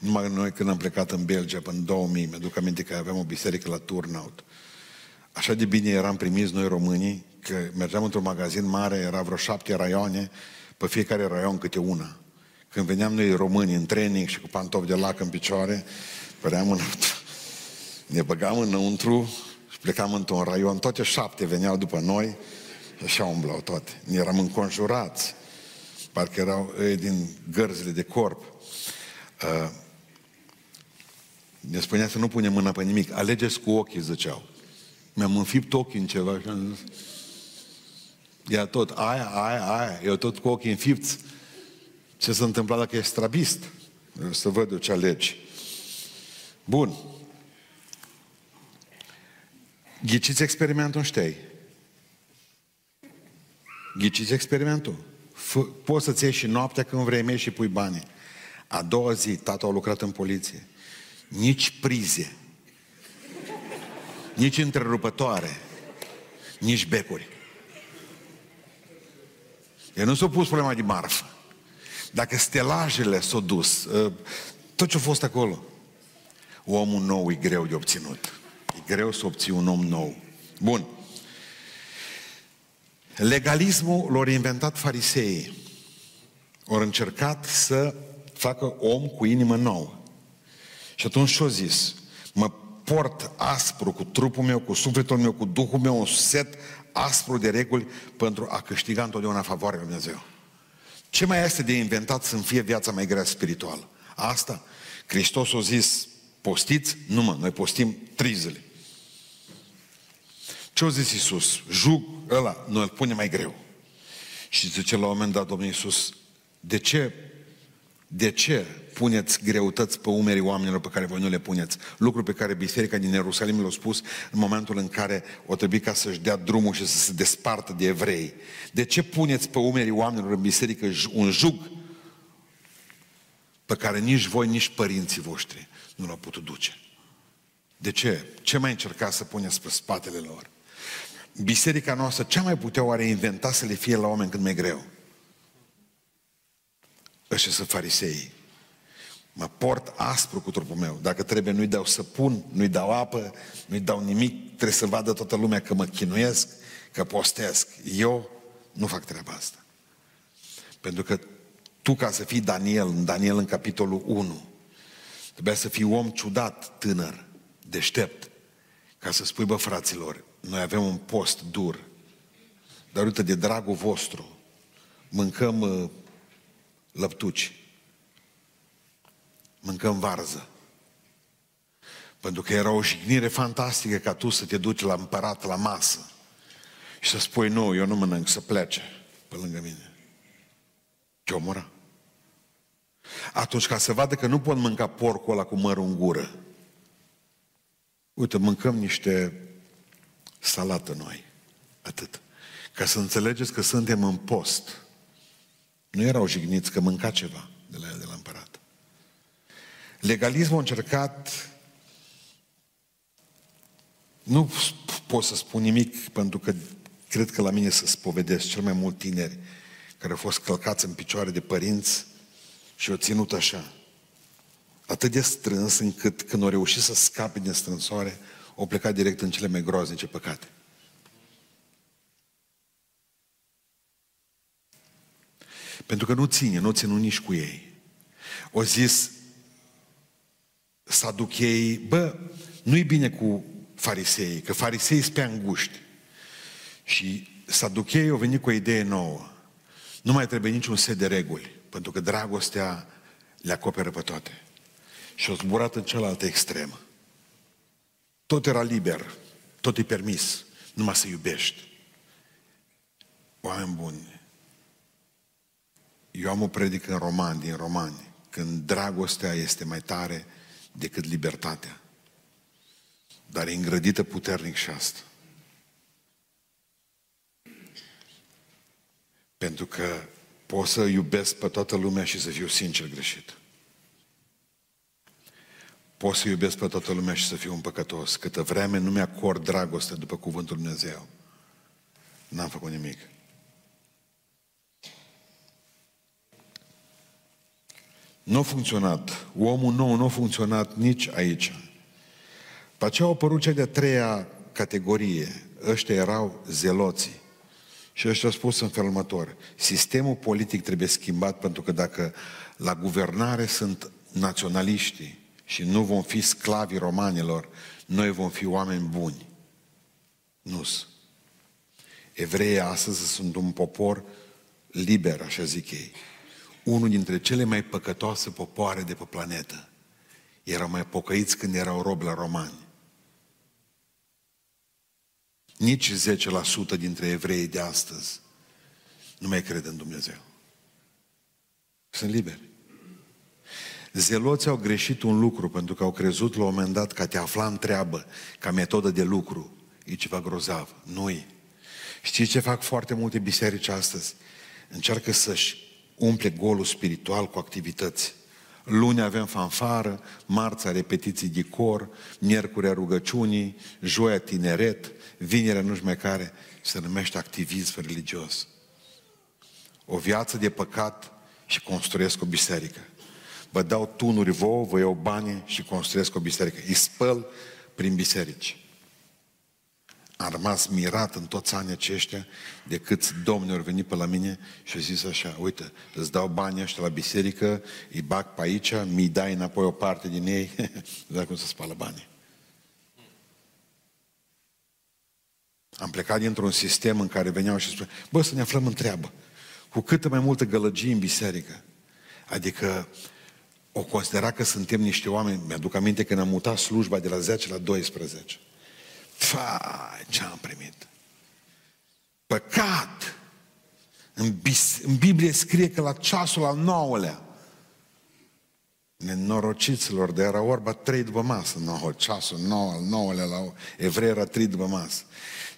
Numai noi când am plecat în Belgia până în 2000, mi-aduc aminte că aveam o biserică la Turnout. Așa de bine eram primiți noi românii, că mergeam într-un magazin mare, era vreo șapte raioane, pe fiecare raion câte una. Când veneam noi români în training și cu pantofi de lac în picioare, păream în... ne băgam înăuntru și plecam într-un raion, toate șapte veneau după noi și așa umblau toate. Ne eram înconjurați, parcă erau ei din gărzile de corp. Uh, ne spunea să nu punem mâna pe nimic, alegeți cu ochii, ziceau. Mi-am înfipt ochii în ceva și am zis, Ia tot, aia, aia, aia, eu tot cu ochii înfipți. Ce s-a întâmplat dacă e strabist? Să văd eu ce alegi. Bun. Ghiciți experimentul știi. Ghiciți experimentul. F- poți să-ți ieși și noaptea când vrei mei și pui bani. A doua zi, tata a lucrat în poliție. Nici prize. Nici întrerupătoare. Nici becuri. El nu s-a pus problema de marfă. Dacă stelajele s-au dus, ă, tot ce a fost acolo, omul nou e greu de obținut. E greu să obții un om nou. Bun. Legalismul l-au inventat fariseii. Au încercat să facă om cu inimă nouă. Și atunci și-au zis, mă port aspru cu trupul meu, cu sufletul meu, cu duhul meu, un set aspru de reguli pentru a câștiga întotdeauna favoarea lui Dumnezeu. Ce mai este de inventat să-mi fie viața mai grea spirituală? Asta, Hristos a zis, postiți? Nu mă, noi postim trei zile. Ce a zis Iisus? Jug ăla, noi îl punem mai greu. Și zice la un moment dat Domnul Iisus, de ce, de ce puneți greutăți pe umerii oamenilor pe care voi nu le puneți. Lucru pe care biserica din Ierusalim l-a spus în momentul în care o trebuie ca să-și dea drumul și să se despartă de evrei. De ce puneți pe umerii oamenilor în biserică un jug pe care nici voi, nici părinții voștri nu l-au putut duce? De ce? Ce mai încercați să puneți pe spatele lor? Biserica noastră, ce mai putea oare inventa să le fie la oameni când mai greu? Ăștia sunt farisei. Mă port aspru cu trupul meu. Dacă trebuie, nu-i dau săpun, nu-i dau apă, nu-i dau nimic. Trebuie să vadă toată lumea că mă chinuiesc, că postesc. Eu nu fac treaba asta. Pentru că tu, ca să fii Daniel, în Daniel în capitolul 1, trebuia să fii om ciudat, tânăr, deștept, ca să spui, bă, fraților, noi avem un post dur, dar uite, de dragul vostru, mâncăm uh, lăptuci, mâncăm varză. Pentru că era o jignire fantastică ca tu să te duci la împărat, la masă și să spui, nu, eu nu mănânc, să plece pe lângă mine. Te omora. Atunci, ca să vadă că nu pot mânca porcul ăla cu mărul în gură, uite, mâncăm niște salată noi. Atât. Ca să înțelegeți că suntem în post. Nu erau jigniți că mânca ceva de la el de la împărat. Legalismul a încercat nu pot să spun nimic pentru că cred că la mine să spovedesc cel mai mult tineri care au fost călcați în picioare de părinți și au ținut așa. Atât de strâns încât când au reușit să scape din strânsoare, au plecat direct în cele mai groaznice păcate. Pentru că nu ține, nu ținu nici cu ei. O zis, saducheii, bă, nu-i bine cu farisei, că farisei sunt pe anguști. Și saducheii au venit cu o idee nouă. Nu mai trebuie niciun set de reguli, pentru că dragostea le acoperă pe toate. Și au zburat în cealaltă extremă. Tot era liber, tot e permis, numai să iubești. Oameni buni, eu am o predică în roman, din romani, când dragostea este mai tare decât libertatea. Dar e îngrădită puternic și asta. Pentru că pot să iubesc pe toată lumea și să fiu sincer greșit. Pot să iubesc pe toată lumea și să fiu un păcătos. Câtă vreme nu mi-acord dragoste după cuvântul Dumnezeu, n-am făcut nimic. Nu a funcționat. Omul nou nu a funcționat nici aici. Pe aceea a apărut cea de-a treia categorie. Ăștia erau zeloții. Și ăștia au spus în felul următor. Sistemul politic trebuie schimbat pentru că dacă la guvernare sunt naționaliștii și nu vom fi sclavii romanilor, noi vom fi oameni buni. nu Evreii astăzi sunt un popor liber, așa zic ei. Unul dintre cele mai păcătoase popoare de pe planetă. Erau mai pocăiți când erau robi la romani. Nici 10% dintre evrei de astăzi nu mai cred în Dumnezeu. Sunt liberi. Zeloții au greșit un lucru pentru că au crezut la un moment dat că a te afla în treabă ca metodă de lucru e ceva grozav. nu Știți ce fac foarte multe biserici astăzi? Încearcă să-și umple golul spiritual cu activități. Luni avem fanfară, marța repetiții de cor, miercurea rugăciunii, joia tineret, vinerea nu-și mai care, se numește activism religios. O viață de păcat și construiesc o biserică. Vă dau tunuri vouă, vă iau bani și construiesc o biserică. Îi spăl prin biserici. Am rămas mirat în toți anii aceștia de câți domni au venit pe la mine și au zis așa, uite, îți dau banii ăștia la biserică, îi bag pe aici, mi dai înapoi o parte din ei, dar cum să spală banii. Am plecat dintr-un sistem în care veneau și spuneau, bă, să ne aflăm în treabă. Cu câtă mai multă gălăgie în biserică. Adică o considera că suntem niște oameni, mi-aduc aminte când am mutat slujba de la 10 la 12. Fai, ce am primit? Păcat! În, bis, în Biblie scrie că la ceasul al nouălea, nenorociților, de era orba trei după masă, nouă, ceasul nouă, al nouălea la evrei era trei după masă.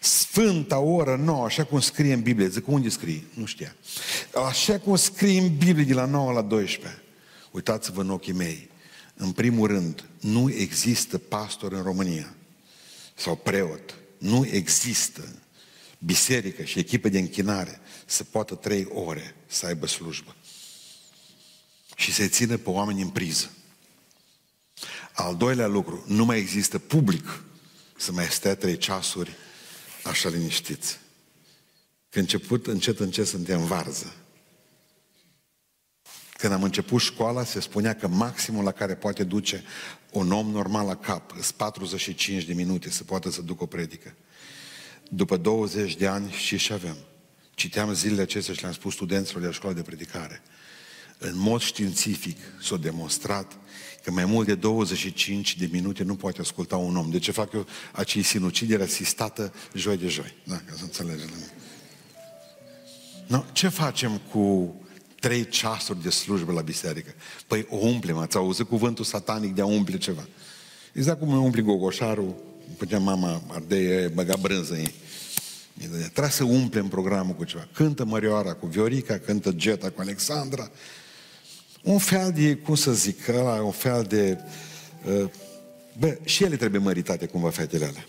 Sfânta oră nouă, așa cum scrie în Biblie. Zic, unde scrie? Nu știa. Așa cum scrie în Biblie de la 9 la 12. Uitați-vă în ochii mei. În primul rând, nu există pastor în România sau preot. Nu există biserică și echipă de închinare să poată trei ore să aibă slujbă. Și să țină pe oameni în priză. Al doilea lucru, nu mai există public să mai stea trei ceasuri așa liniștiți. Când început, încet, încet suntem varză. Când am început școala, se spunea că maximul la care poate duce un om normal la cap, sunt 45 de minute să poată să ducă o predică. După 20 de ani și și avem. Citeam zilele acestea și le-am spus studenților de la școală de predicare. În mod științific s-a demonstrat că mai mult de 25 de minute nu poate asculta un om. De ce fac eu acei sinucideri asistată joi de joi? Da, ca să înțelegem. No, ce facem cu trei ceasuri de slujbă la biserică? Păi o umplem, ați auzit cuvântul satanic de a umple ceva. Exact cum umpli gogoșarul, putea mama ardeie, băga brânză în ei. Trebuie să umplem programul cu ceva. Cântă Mărioara cu Viorica, cântă Geta cu Alexandra, un fel de, cum să zic, ăla, un fel de... Uh, bă, și ele trebuie măritate cumva, fetele alea.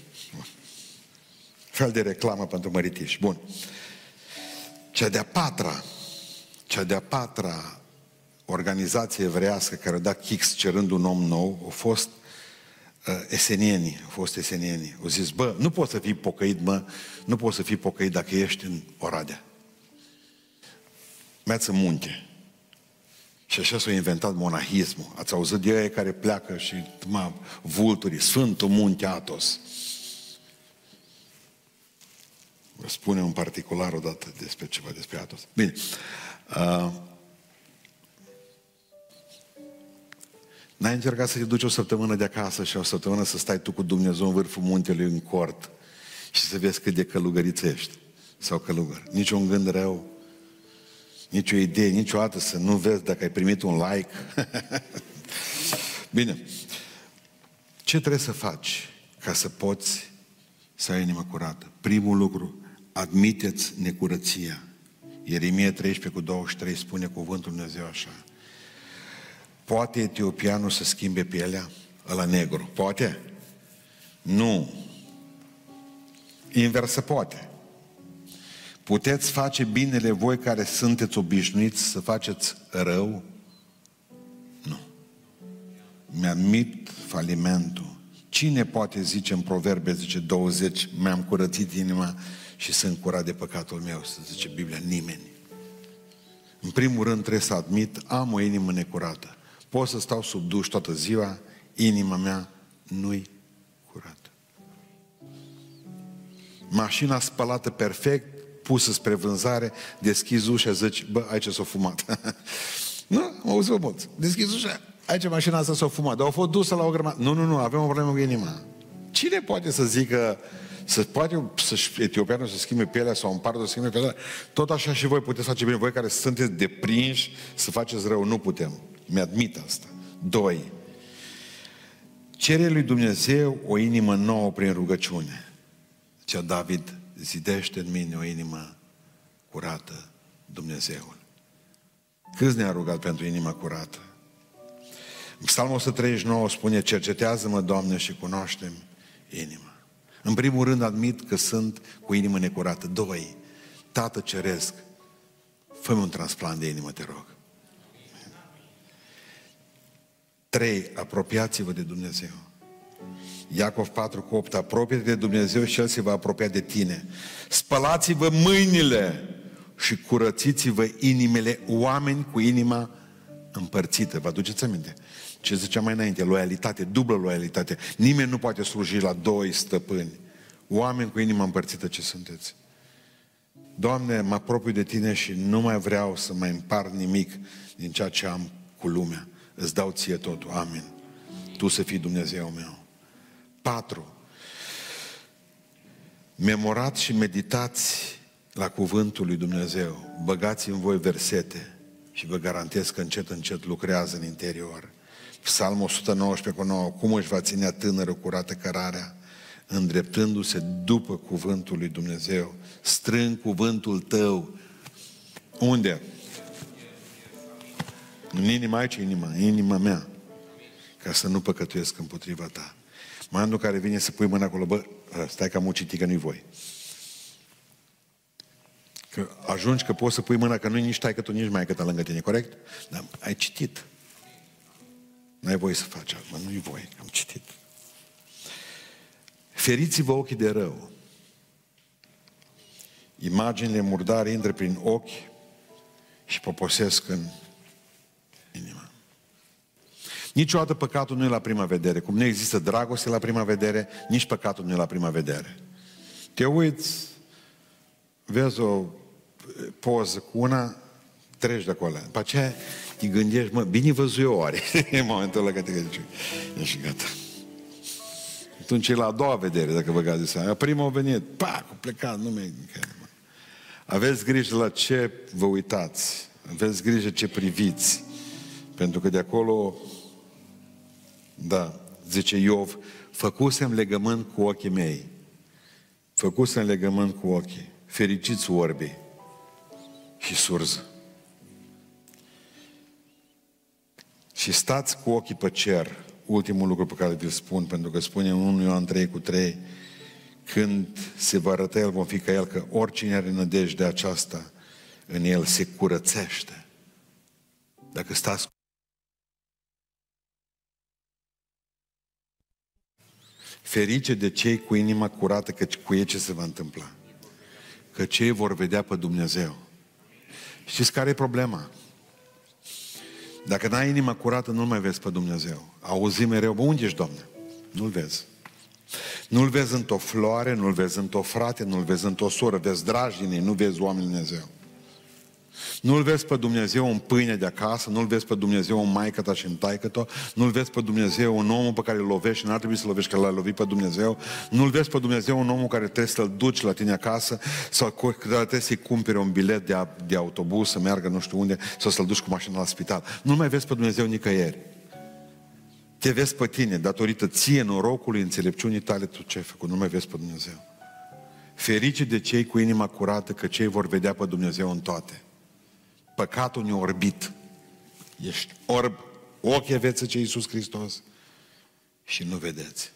Fel de reclamă pentru măritiși. Bun. Cea de-a patra, cea de-a patra organizație evreiască care a dat Chix cerând un om nou, a fost uh, esenienii, au fost esenienii. Au zis, bă, nu poți să fii pocăit, mă, nu poți să fii pocăit dacă ești în Oradea. Merți în munte. Și așa s-a inventat monahismul. Ați auzit de ei care pleacă și mă, vulturii, Sfântul Munte Atos. Vă spune un particular odată despre ceva despre Atos. Bine. Uh, N-ai încercat să te duci o săptămână de acasă și o săptămână să stai tu cu Dumnezeu în vârful muntelui în cort și să vezi cât de călugărițești sau călugări. Niciun gând rău, nicio idee, niciodată să nu vezi dacă ai primit un like. Bine. Ce trebuie să faci ca să poți să ai inimă curată? Primul lucru, admiteți necurăția. Ieremia 13 cu 23 spune cuvântul Dumnezeu așa. Poate etiopianul să schimbe pielea? Ăla negru. Poate? Nu. Inversă poate. Puteți face binele voi care sunteți obișnuiți să faceți rău? Nu. Mi-am mit falimentul. Cine poate zice în proverbe, zice 20, mi-am curățit inima și sunt curat de păcatul meu, să zice Biblia, nimeni. În primul rând trebuie să admit, am o inimă necurată. Pot să stau sub duș toată ziua, inima mea nu-i curată. Mașina spălată perfect, pusă spre vânzare, deschizi ușa, zici, bă, aici s-a fumat. nu? Mă auzi mult. Deschizi ușa, aici mașina asta s-a fumat, dar au fost dusă la o grămadă. Nu, nu, nu, avem o problemă cu inima. Cine poate să zică, să poate să etiopianul să schimbe pielea sau un parul să schimbe pielea, tot așa și voi puteți face bine. Voi care sunteți deprinși să faceți rău, nu putem. Mi-admit asta. Doi. Cere lui Dumnezeu o inimă nouă prin rugăciune. Cea David, zidește în mine o inimă curată, Dumnezeul. Câți ne-a rugat pentru inima curată? Psalmul 139 spune, cercetează-mă, Doamne, și cunoaștem inima. În primul rând admit că sunt cu inimă necurată. Doi, Tată Ceresc, fă un transplant de inimă, te rog. Trei, apropiați-vă de Dumnezeu. Iacov 4 cu 8, apropie de Dumnezeu și El se va apropia de tine. Spălați-vă mâinile și curățiți-vă inimile, oameni cu inima împărțită. Vă aduceți aminte? Ce zicea mai înainte, loialitate, dublă loialitate. Nimeni nu poate sluji la doi stăpâni. Oameni cu inima împărțită ce sunteți. Doamne, mă apropiu de Tine și nu mai vreau să mai împart nimic din ceea ce am cu lumea. Îți dau ție totul. Amin. Tu să fii Dumnezeu meu. Patru. Memorați și meditați la cuvântul lui Dumnezeu. Băgați în voi versete și vă garantez că încet, încet lucrează în interior. Psalmul 119 cu 9. Cum își va ținea tânără curată cărarea? Îndreptându-se după cuvântul lui Dumnezeu. Strâng cuvântul tău. Unde? În inima aici, inima, inima mea. Ca să nu păcătuiesc împotriva ta. Momentul care vine să pui mâna acolo, bă, stai că am citit că nu-i voi. Că ajungi că poți să pui mâna că nu-i nici tai că tu, nici mai că lângă tine, corect? Dar ai citit. Nu ai voie să faci altceva, nu-i voie, am citit. Feriți-vă ochii de rău. Imaginile murdare intră prin ochi și poposesc în inima. Niciodată păcatul nu e la prima vedere. Cum nu există dragoste la prima vedere, nici păcatul nu e la prima vedere. Te uiți, vezi o poză cu una, treci de acolo. După aceea te gândești, mă, bine văzut eu oare, în momentul ăla că te gândești. E și gata. Atunci e la a doua vedere, dacă vă gazi seama. Prima a venit, pa, cu plecat, nu mai Aveți grijă la ce vă uitați. Aveți grijă ce priviți. Pentru că de acolo, da, zice Iov, făcusem legământ cu ochii mei. Făcusem legământ cu ochii. Fericiți orbii și surză. Și stați cu ochii pe cer, ultimul lucru pe care vi-l spun, pentru că spune în 1 Ioan 3 cu 3, când se va arăta El, vom fi ca El, că oricine are nădejde aceasta, în El se curățește. Dacă stați Ferice de cei cu inima curată, că cu ei ce se va întâmpla? Că cei vor vedea pe Dumnezeu. Știți care e problema? Dacă n-ai inima curată, nu mai vezi pe Dumnezeu. Auzi mereu, bă, unde ești, Doamne? Nu-L vezi. Nu-L vezi într-o floare, nu-L vezi într-o frate, nu-L vezi într-o soră, vezi dragi din ei, nu vezi oamenii Dumnezeu. Nu-L vezi pe Dumnezeu în pâine de acasă, nu-L vezi pe Dumnezeu în maică ta și în taică ta, nu-L vezi pe Dumnezeu în omul pe care îl lovești și n-ar trebui să lovești că l-ai lovit pe Dumnezeu, nu-L vezi pe Dumnezeu în omul care trebuie să-l duci la tine acasă sau că trebuie să-i cumpere un bilet de, de autobuz să meargă nu știu unde sau să-l duci cu mașina la spital. Nu mai vezi pe Dumnezeu nicăieri. Te vezi pe tine, datorită ție, norocului, înțelepciunii tale, tu ce ai făcut, nu mai vezi pe Dumnezeu. Ferice de cei cu inima curată, că cei vor vedea pe Dumnezeu în toate. Păcatul ne orbit. Ești orb, ochii aveți ce Iisus Hristos și nu vedeți.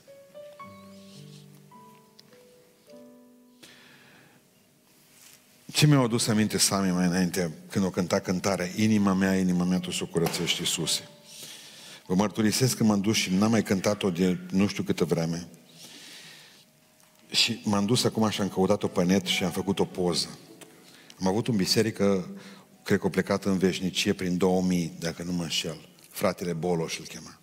Ce mi-au adus aminte Sami mai înainte, când o cânta cântarea, inima mea, inima mea, tu să o curățești, Iisuse. Vă mărturisesc că m-am dus și n-am mai cântat-o de nu știu câtă vreme. Și m-am dus acum și am căutat-o pe net și am făcut o poză. Am avut un biserică, cred că a plecat în veșnicie prin 2000, dacă nu mă înșel. Fratele Boloș îl chema.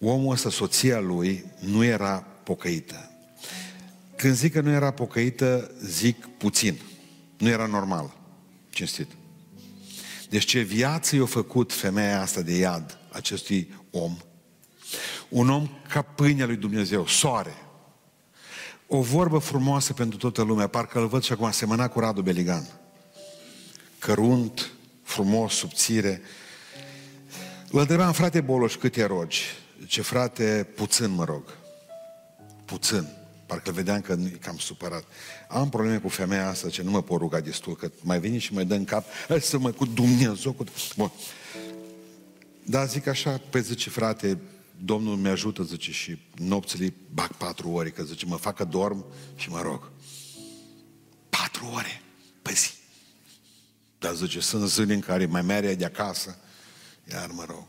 Omul ăsta, soția lui, nu era pocăită. Când zic că nu era pocăită, zic puțin. Nu era normal. Cinstit. Deci ce viață i-a făcut femeia asta de iad acestui om? Un om ca pâinea lui Dumnezeu, soare. O vorbă frumoasă pentru toată lumea, parcă îl văd și acum asemăna cu Radu Beligan. Cărunt, frumos, subțire. Îl întrebam, frate Boloș, câte rogi? Ce frate, puțin mă rog. Puțin. Parcă vedeam că e cam supărat. Am probleme cu femeia asta, ce nu mă pot ruga destul, că mai vine și mai dă în cap, să mă cu Dumnezeu. Cu... Bun. Dar zic așa, pe zice, frate, Domnul mi ajută, zice, și nopțile bag patru ore, că zice, mă fac că dorm și mă rog. Patru ore pe zi. Dar zice, sunt zile în care mai merge de acasă, iar mă rog.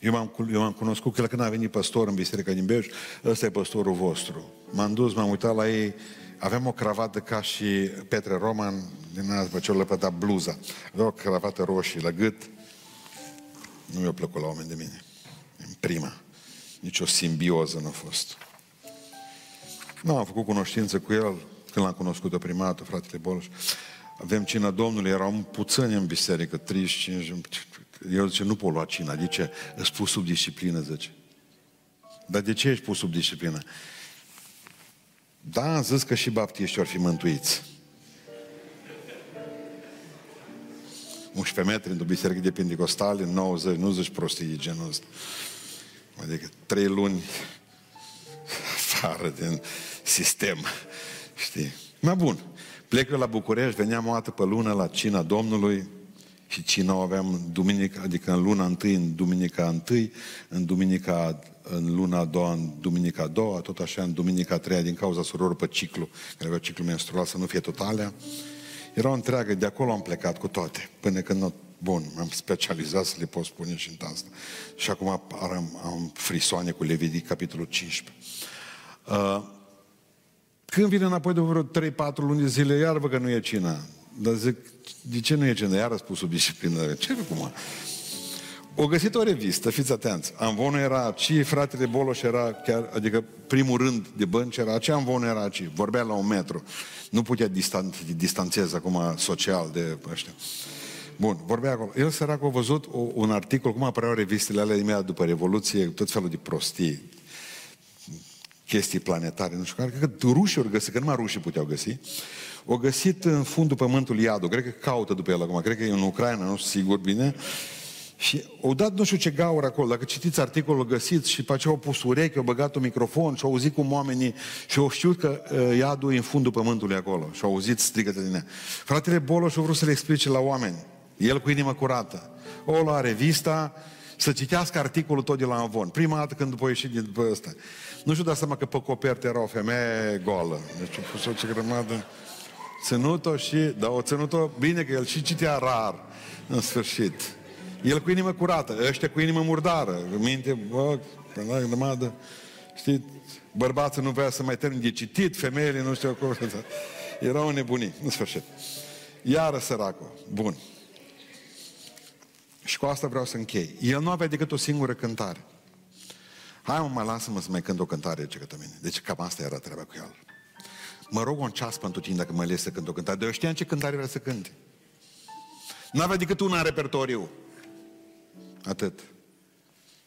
Eu m-am, eu m-am cunoscut că când a venit păstor în biserica din Beiuș, ăsta e păstorul vostru. M-am dus, m-am uitat la ei, aveam o cravată ca și Petre Roman, din azi, după ce o lăpătat bluza. Avea o cravată roșie la gât. Nu mi-a plăcut la oameni de mine. În prima. Nici o simbioză nu a fost. Nu am făcut cunoștință cu el când l-am cunoscut-o prima dată, fratele Boloș. Avem cina Domnului, eram puțini în biserică, 35, el zice, nu pot lua cina. De ce? Îți pus sub disciplină, zice. Dar de ce ești pus sub disciplină? Da, am zis că și baptiștii ar fi mântuiți. 11 metri într-o biserică de pentecostale, 90, nu zici prostii de genul ăsta. Adică trei luni afară din sistem. Știi? Mai bun. Plec eu la București, veneam o dată pe lună la cina Domnului, și cina o aveam duminică, adică în luna întâi, în duminica întâi, în duminica în luna a doua, în duminica a doua, tot așa în duminica a treia, din cauza surorilor pe ciclu, care avea ciclu menstrual să nu fie totalea. Era o întreagă, de acolo am plecat cu toate, până când, bun, m-am specializat să le pot spune și în asta. Și acum am, am frisoane cu Levitic, capitolul 15. Uh, când vine înapoi de vreo 3-4 luni de zile, iar văd că nu e cina. Dar zic, de ce nu e ce? Iar a spus sub disciplină. Ce cum? O găsit o revistă, fiți atenți. Amvonul era aici, fratele Boloș era chiar, adică primul rând de bănci era aici, Amvonul era aici. Vorbea la un metru. Nu putea distan, distanțeze acum social de ăștia. Bun, vorbea acolo. El sărac a văzut o, un articol, cum apăreau revistele alea imediat după Revoluție, tot felul de prostii, chestii planetare, nu știu care. Cred că rușii ori găsi, că numai rușii puteau găsi o găsit în fundul pământului iadul. Cred că caută după el acum. Cred că e în Ucraina, nu știu sigur bine. Și au dat nu știu ce gaură acolo. Dacă citiți articolul, găsiți și pe aceea au pus urechi, au băgat un microfon și au auzit cum oamenii și au știut că uh, iadul e în fundul pământului acolo. Și au auzit strigăte din ea. Fratele Boloș și-a vrut să le explice la oameni. El cu inimă curată. O lua revista, să citească articolul tot de la Avon. Prima dată când după ieșit după ăsta. Nu știu dat seama că pe copertă era o femeie golă. Deci a pus o ce grămadă ținut-o și, dar o ținut-o bine că el și citea rar în sfârșit. El cu inimă curată, ăștia cu inimă murdară. Minte, bă, la grămadă, știți, bărbații nu vrea să mai termin de citit, femeile nu știu acolo. Erau nebunii, în sfârșit. Iară săracul. Bun. Și cu asta vreau să închei. El nu avea decât o singură cântare. Hai mă, mai lasă-mă să mai cânt o cântare, ce cătă mine. Deci cam asta era treaba cu el. Mă rog un ceas pentru tine dacă mă lesi să cânt o cântare. Dar eu știam ce cântare vrea să cânte. Nu avea decât una în repertoriu. Atât.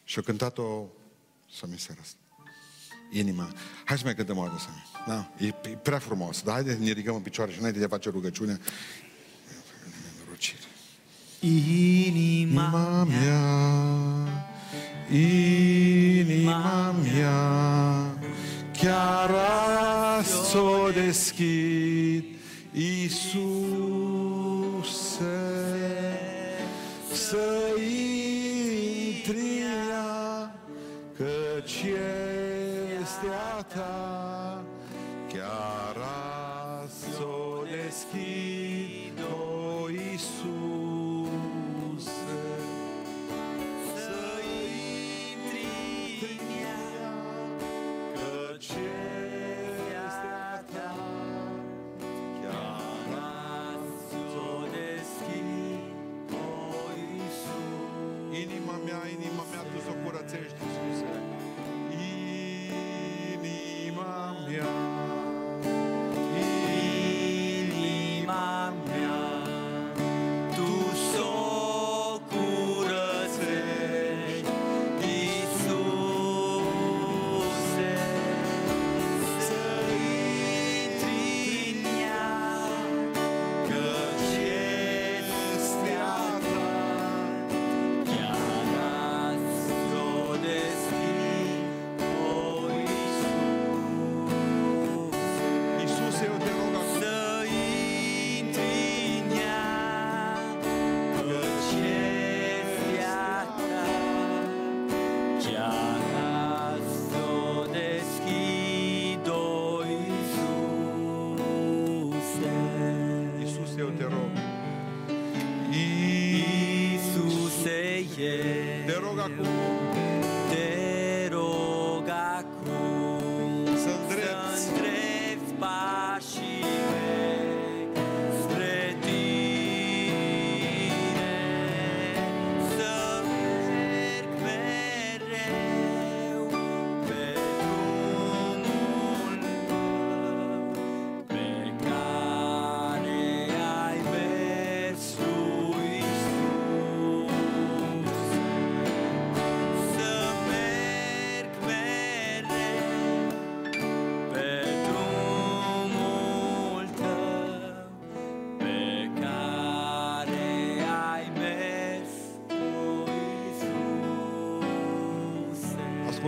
Și a cântat-o să mi se asta. Inima. Hai să mai cântăm o dată să Da? E, e prea frumos. Dar haideți să ne ridicăm în picioare și înainte de a face rugăciune. Inima mea, inima mea, chiar azi o deschid, Iisuse, să intri ea, căci este a ta,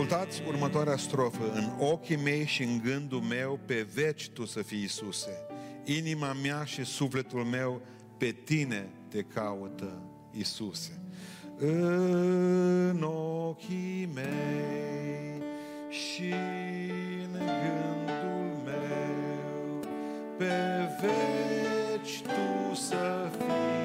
Ascultați următoarea strofă. În ochii mei și în gândul meu, pe veci tu să fii Iisuse. Inima mea și sufletul meu, pe tine te caută, Iisuse. În ochii mei și în gândul meu, pe veci tu să fii,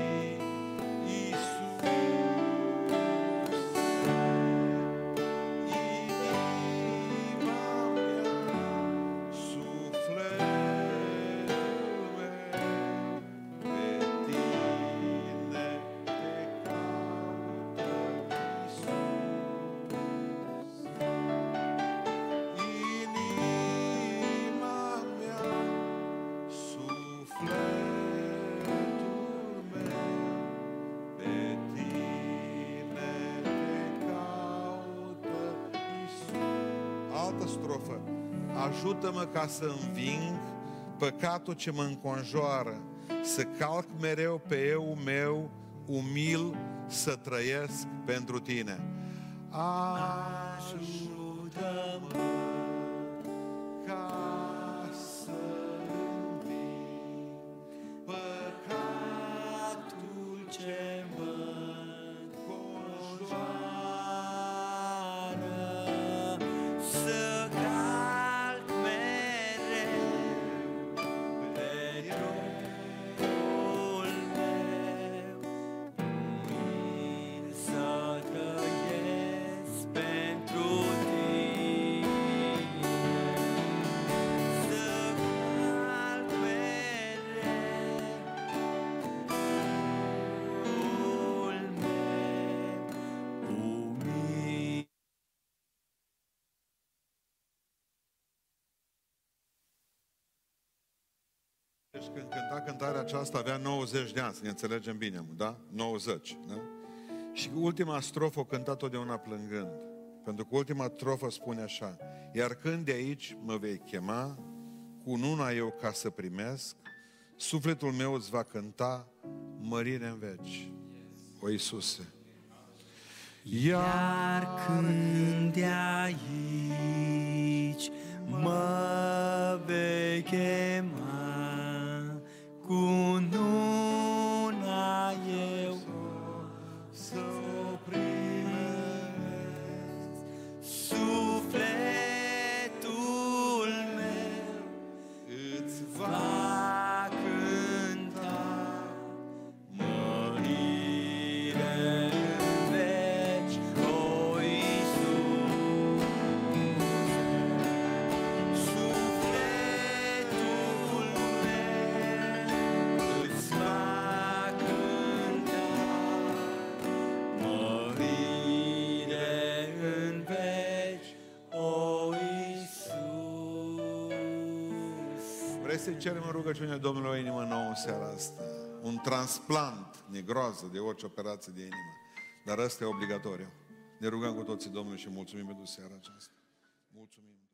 Ajută-mă ca să înving păcatul ce mă înconjoară, să calc mereu pe eu meu, umil să trăiesc pentru tine. Ajută-mă Deci când cânta cântarea aceasta avea 90 de ani, să ne înțelegem bine, mă, da? 90, da? Și ultima strofă o cânta totdeauna plângând. Pentru că ultima strofă spune așa, Iar când de aici mă vei chema, cu una eu ca să primesc, sufletul meu îți va cânta mărire în veci. O Iisuse. Iar când de aici mă vei chema cu în rugăciune Domnului o inimă nouă în seara asta? Un transplant negroază de orice operație de inimă. Dar ăsta e obligatoriu. Ne rugăm cu toții Domnului și mulțumim pentru seara aceasta. Mulțumim.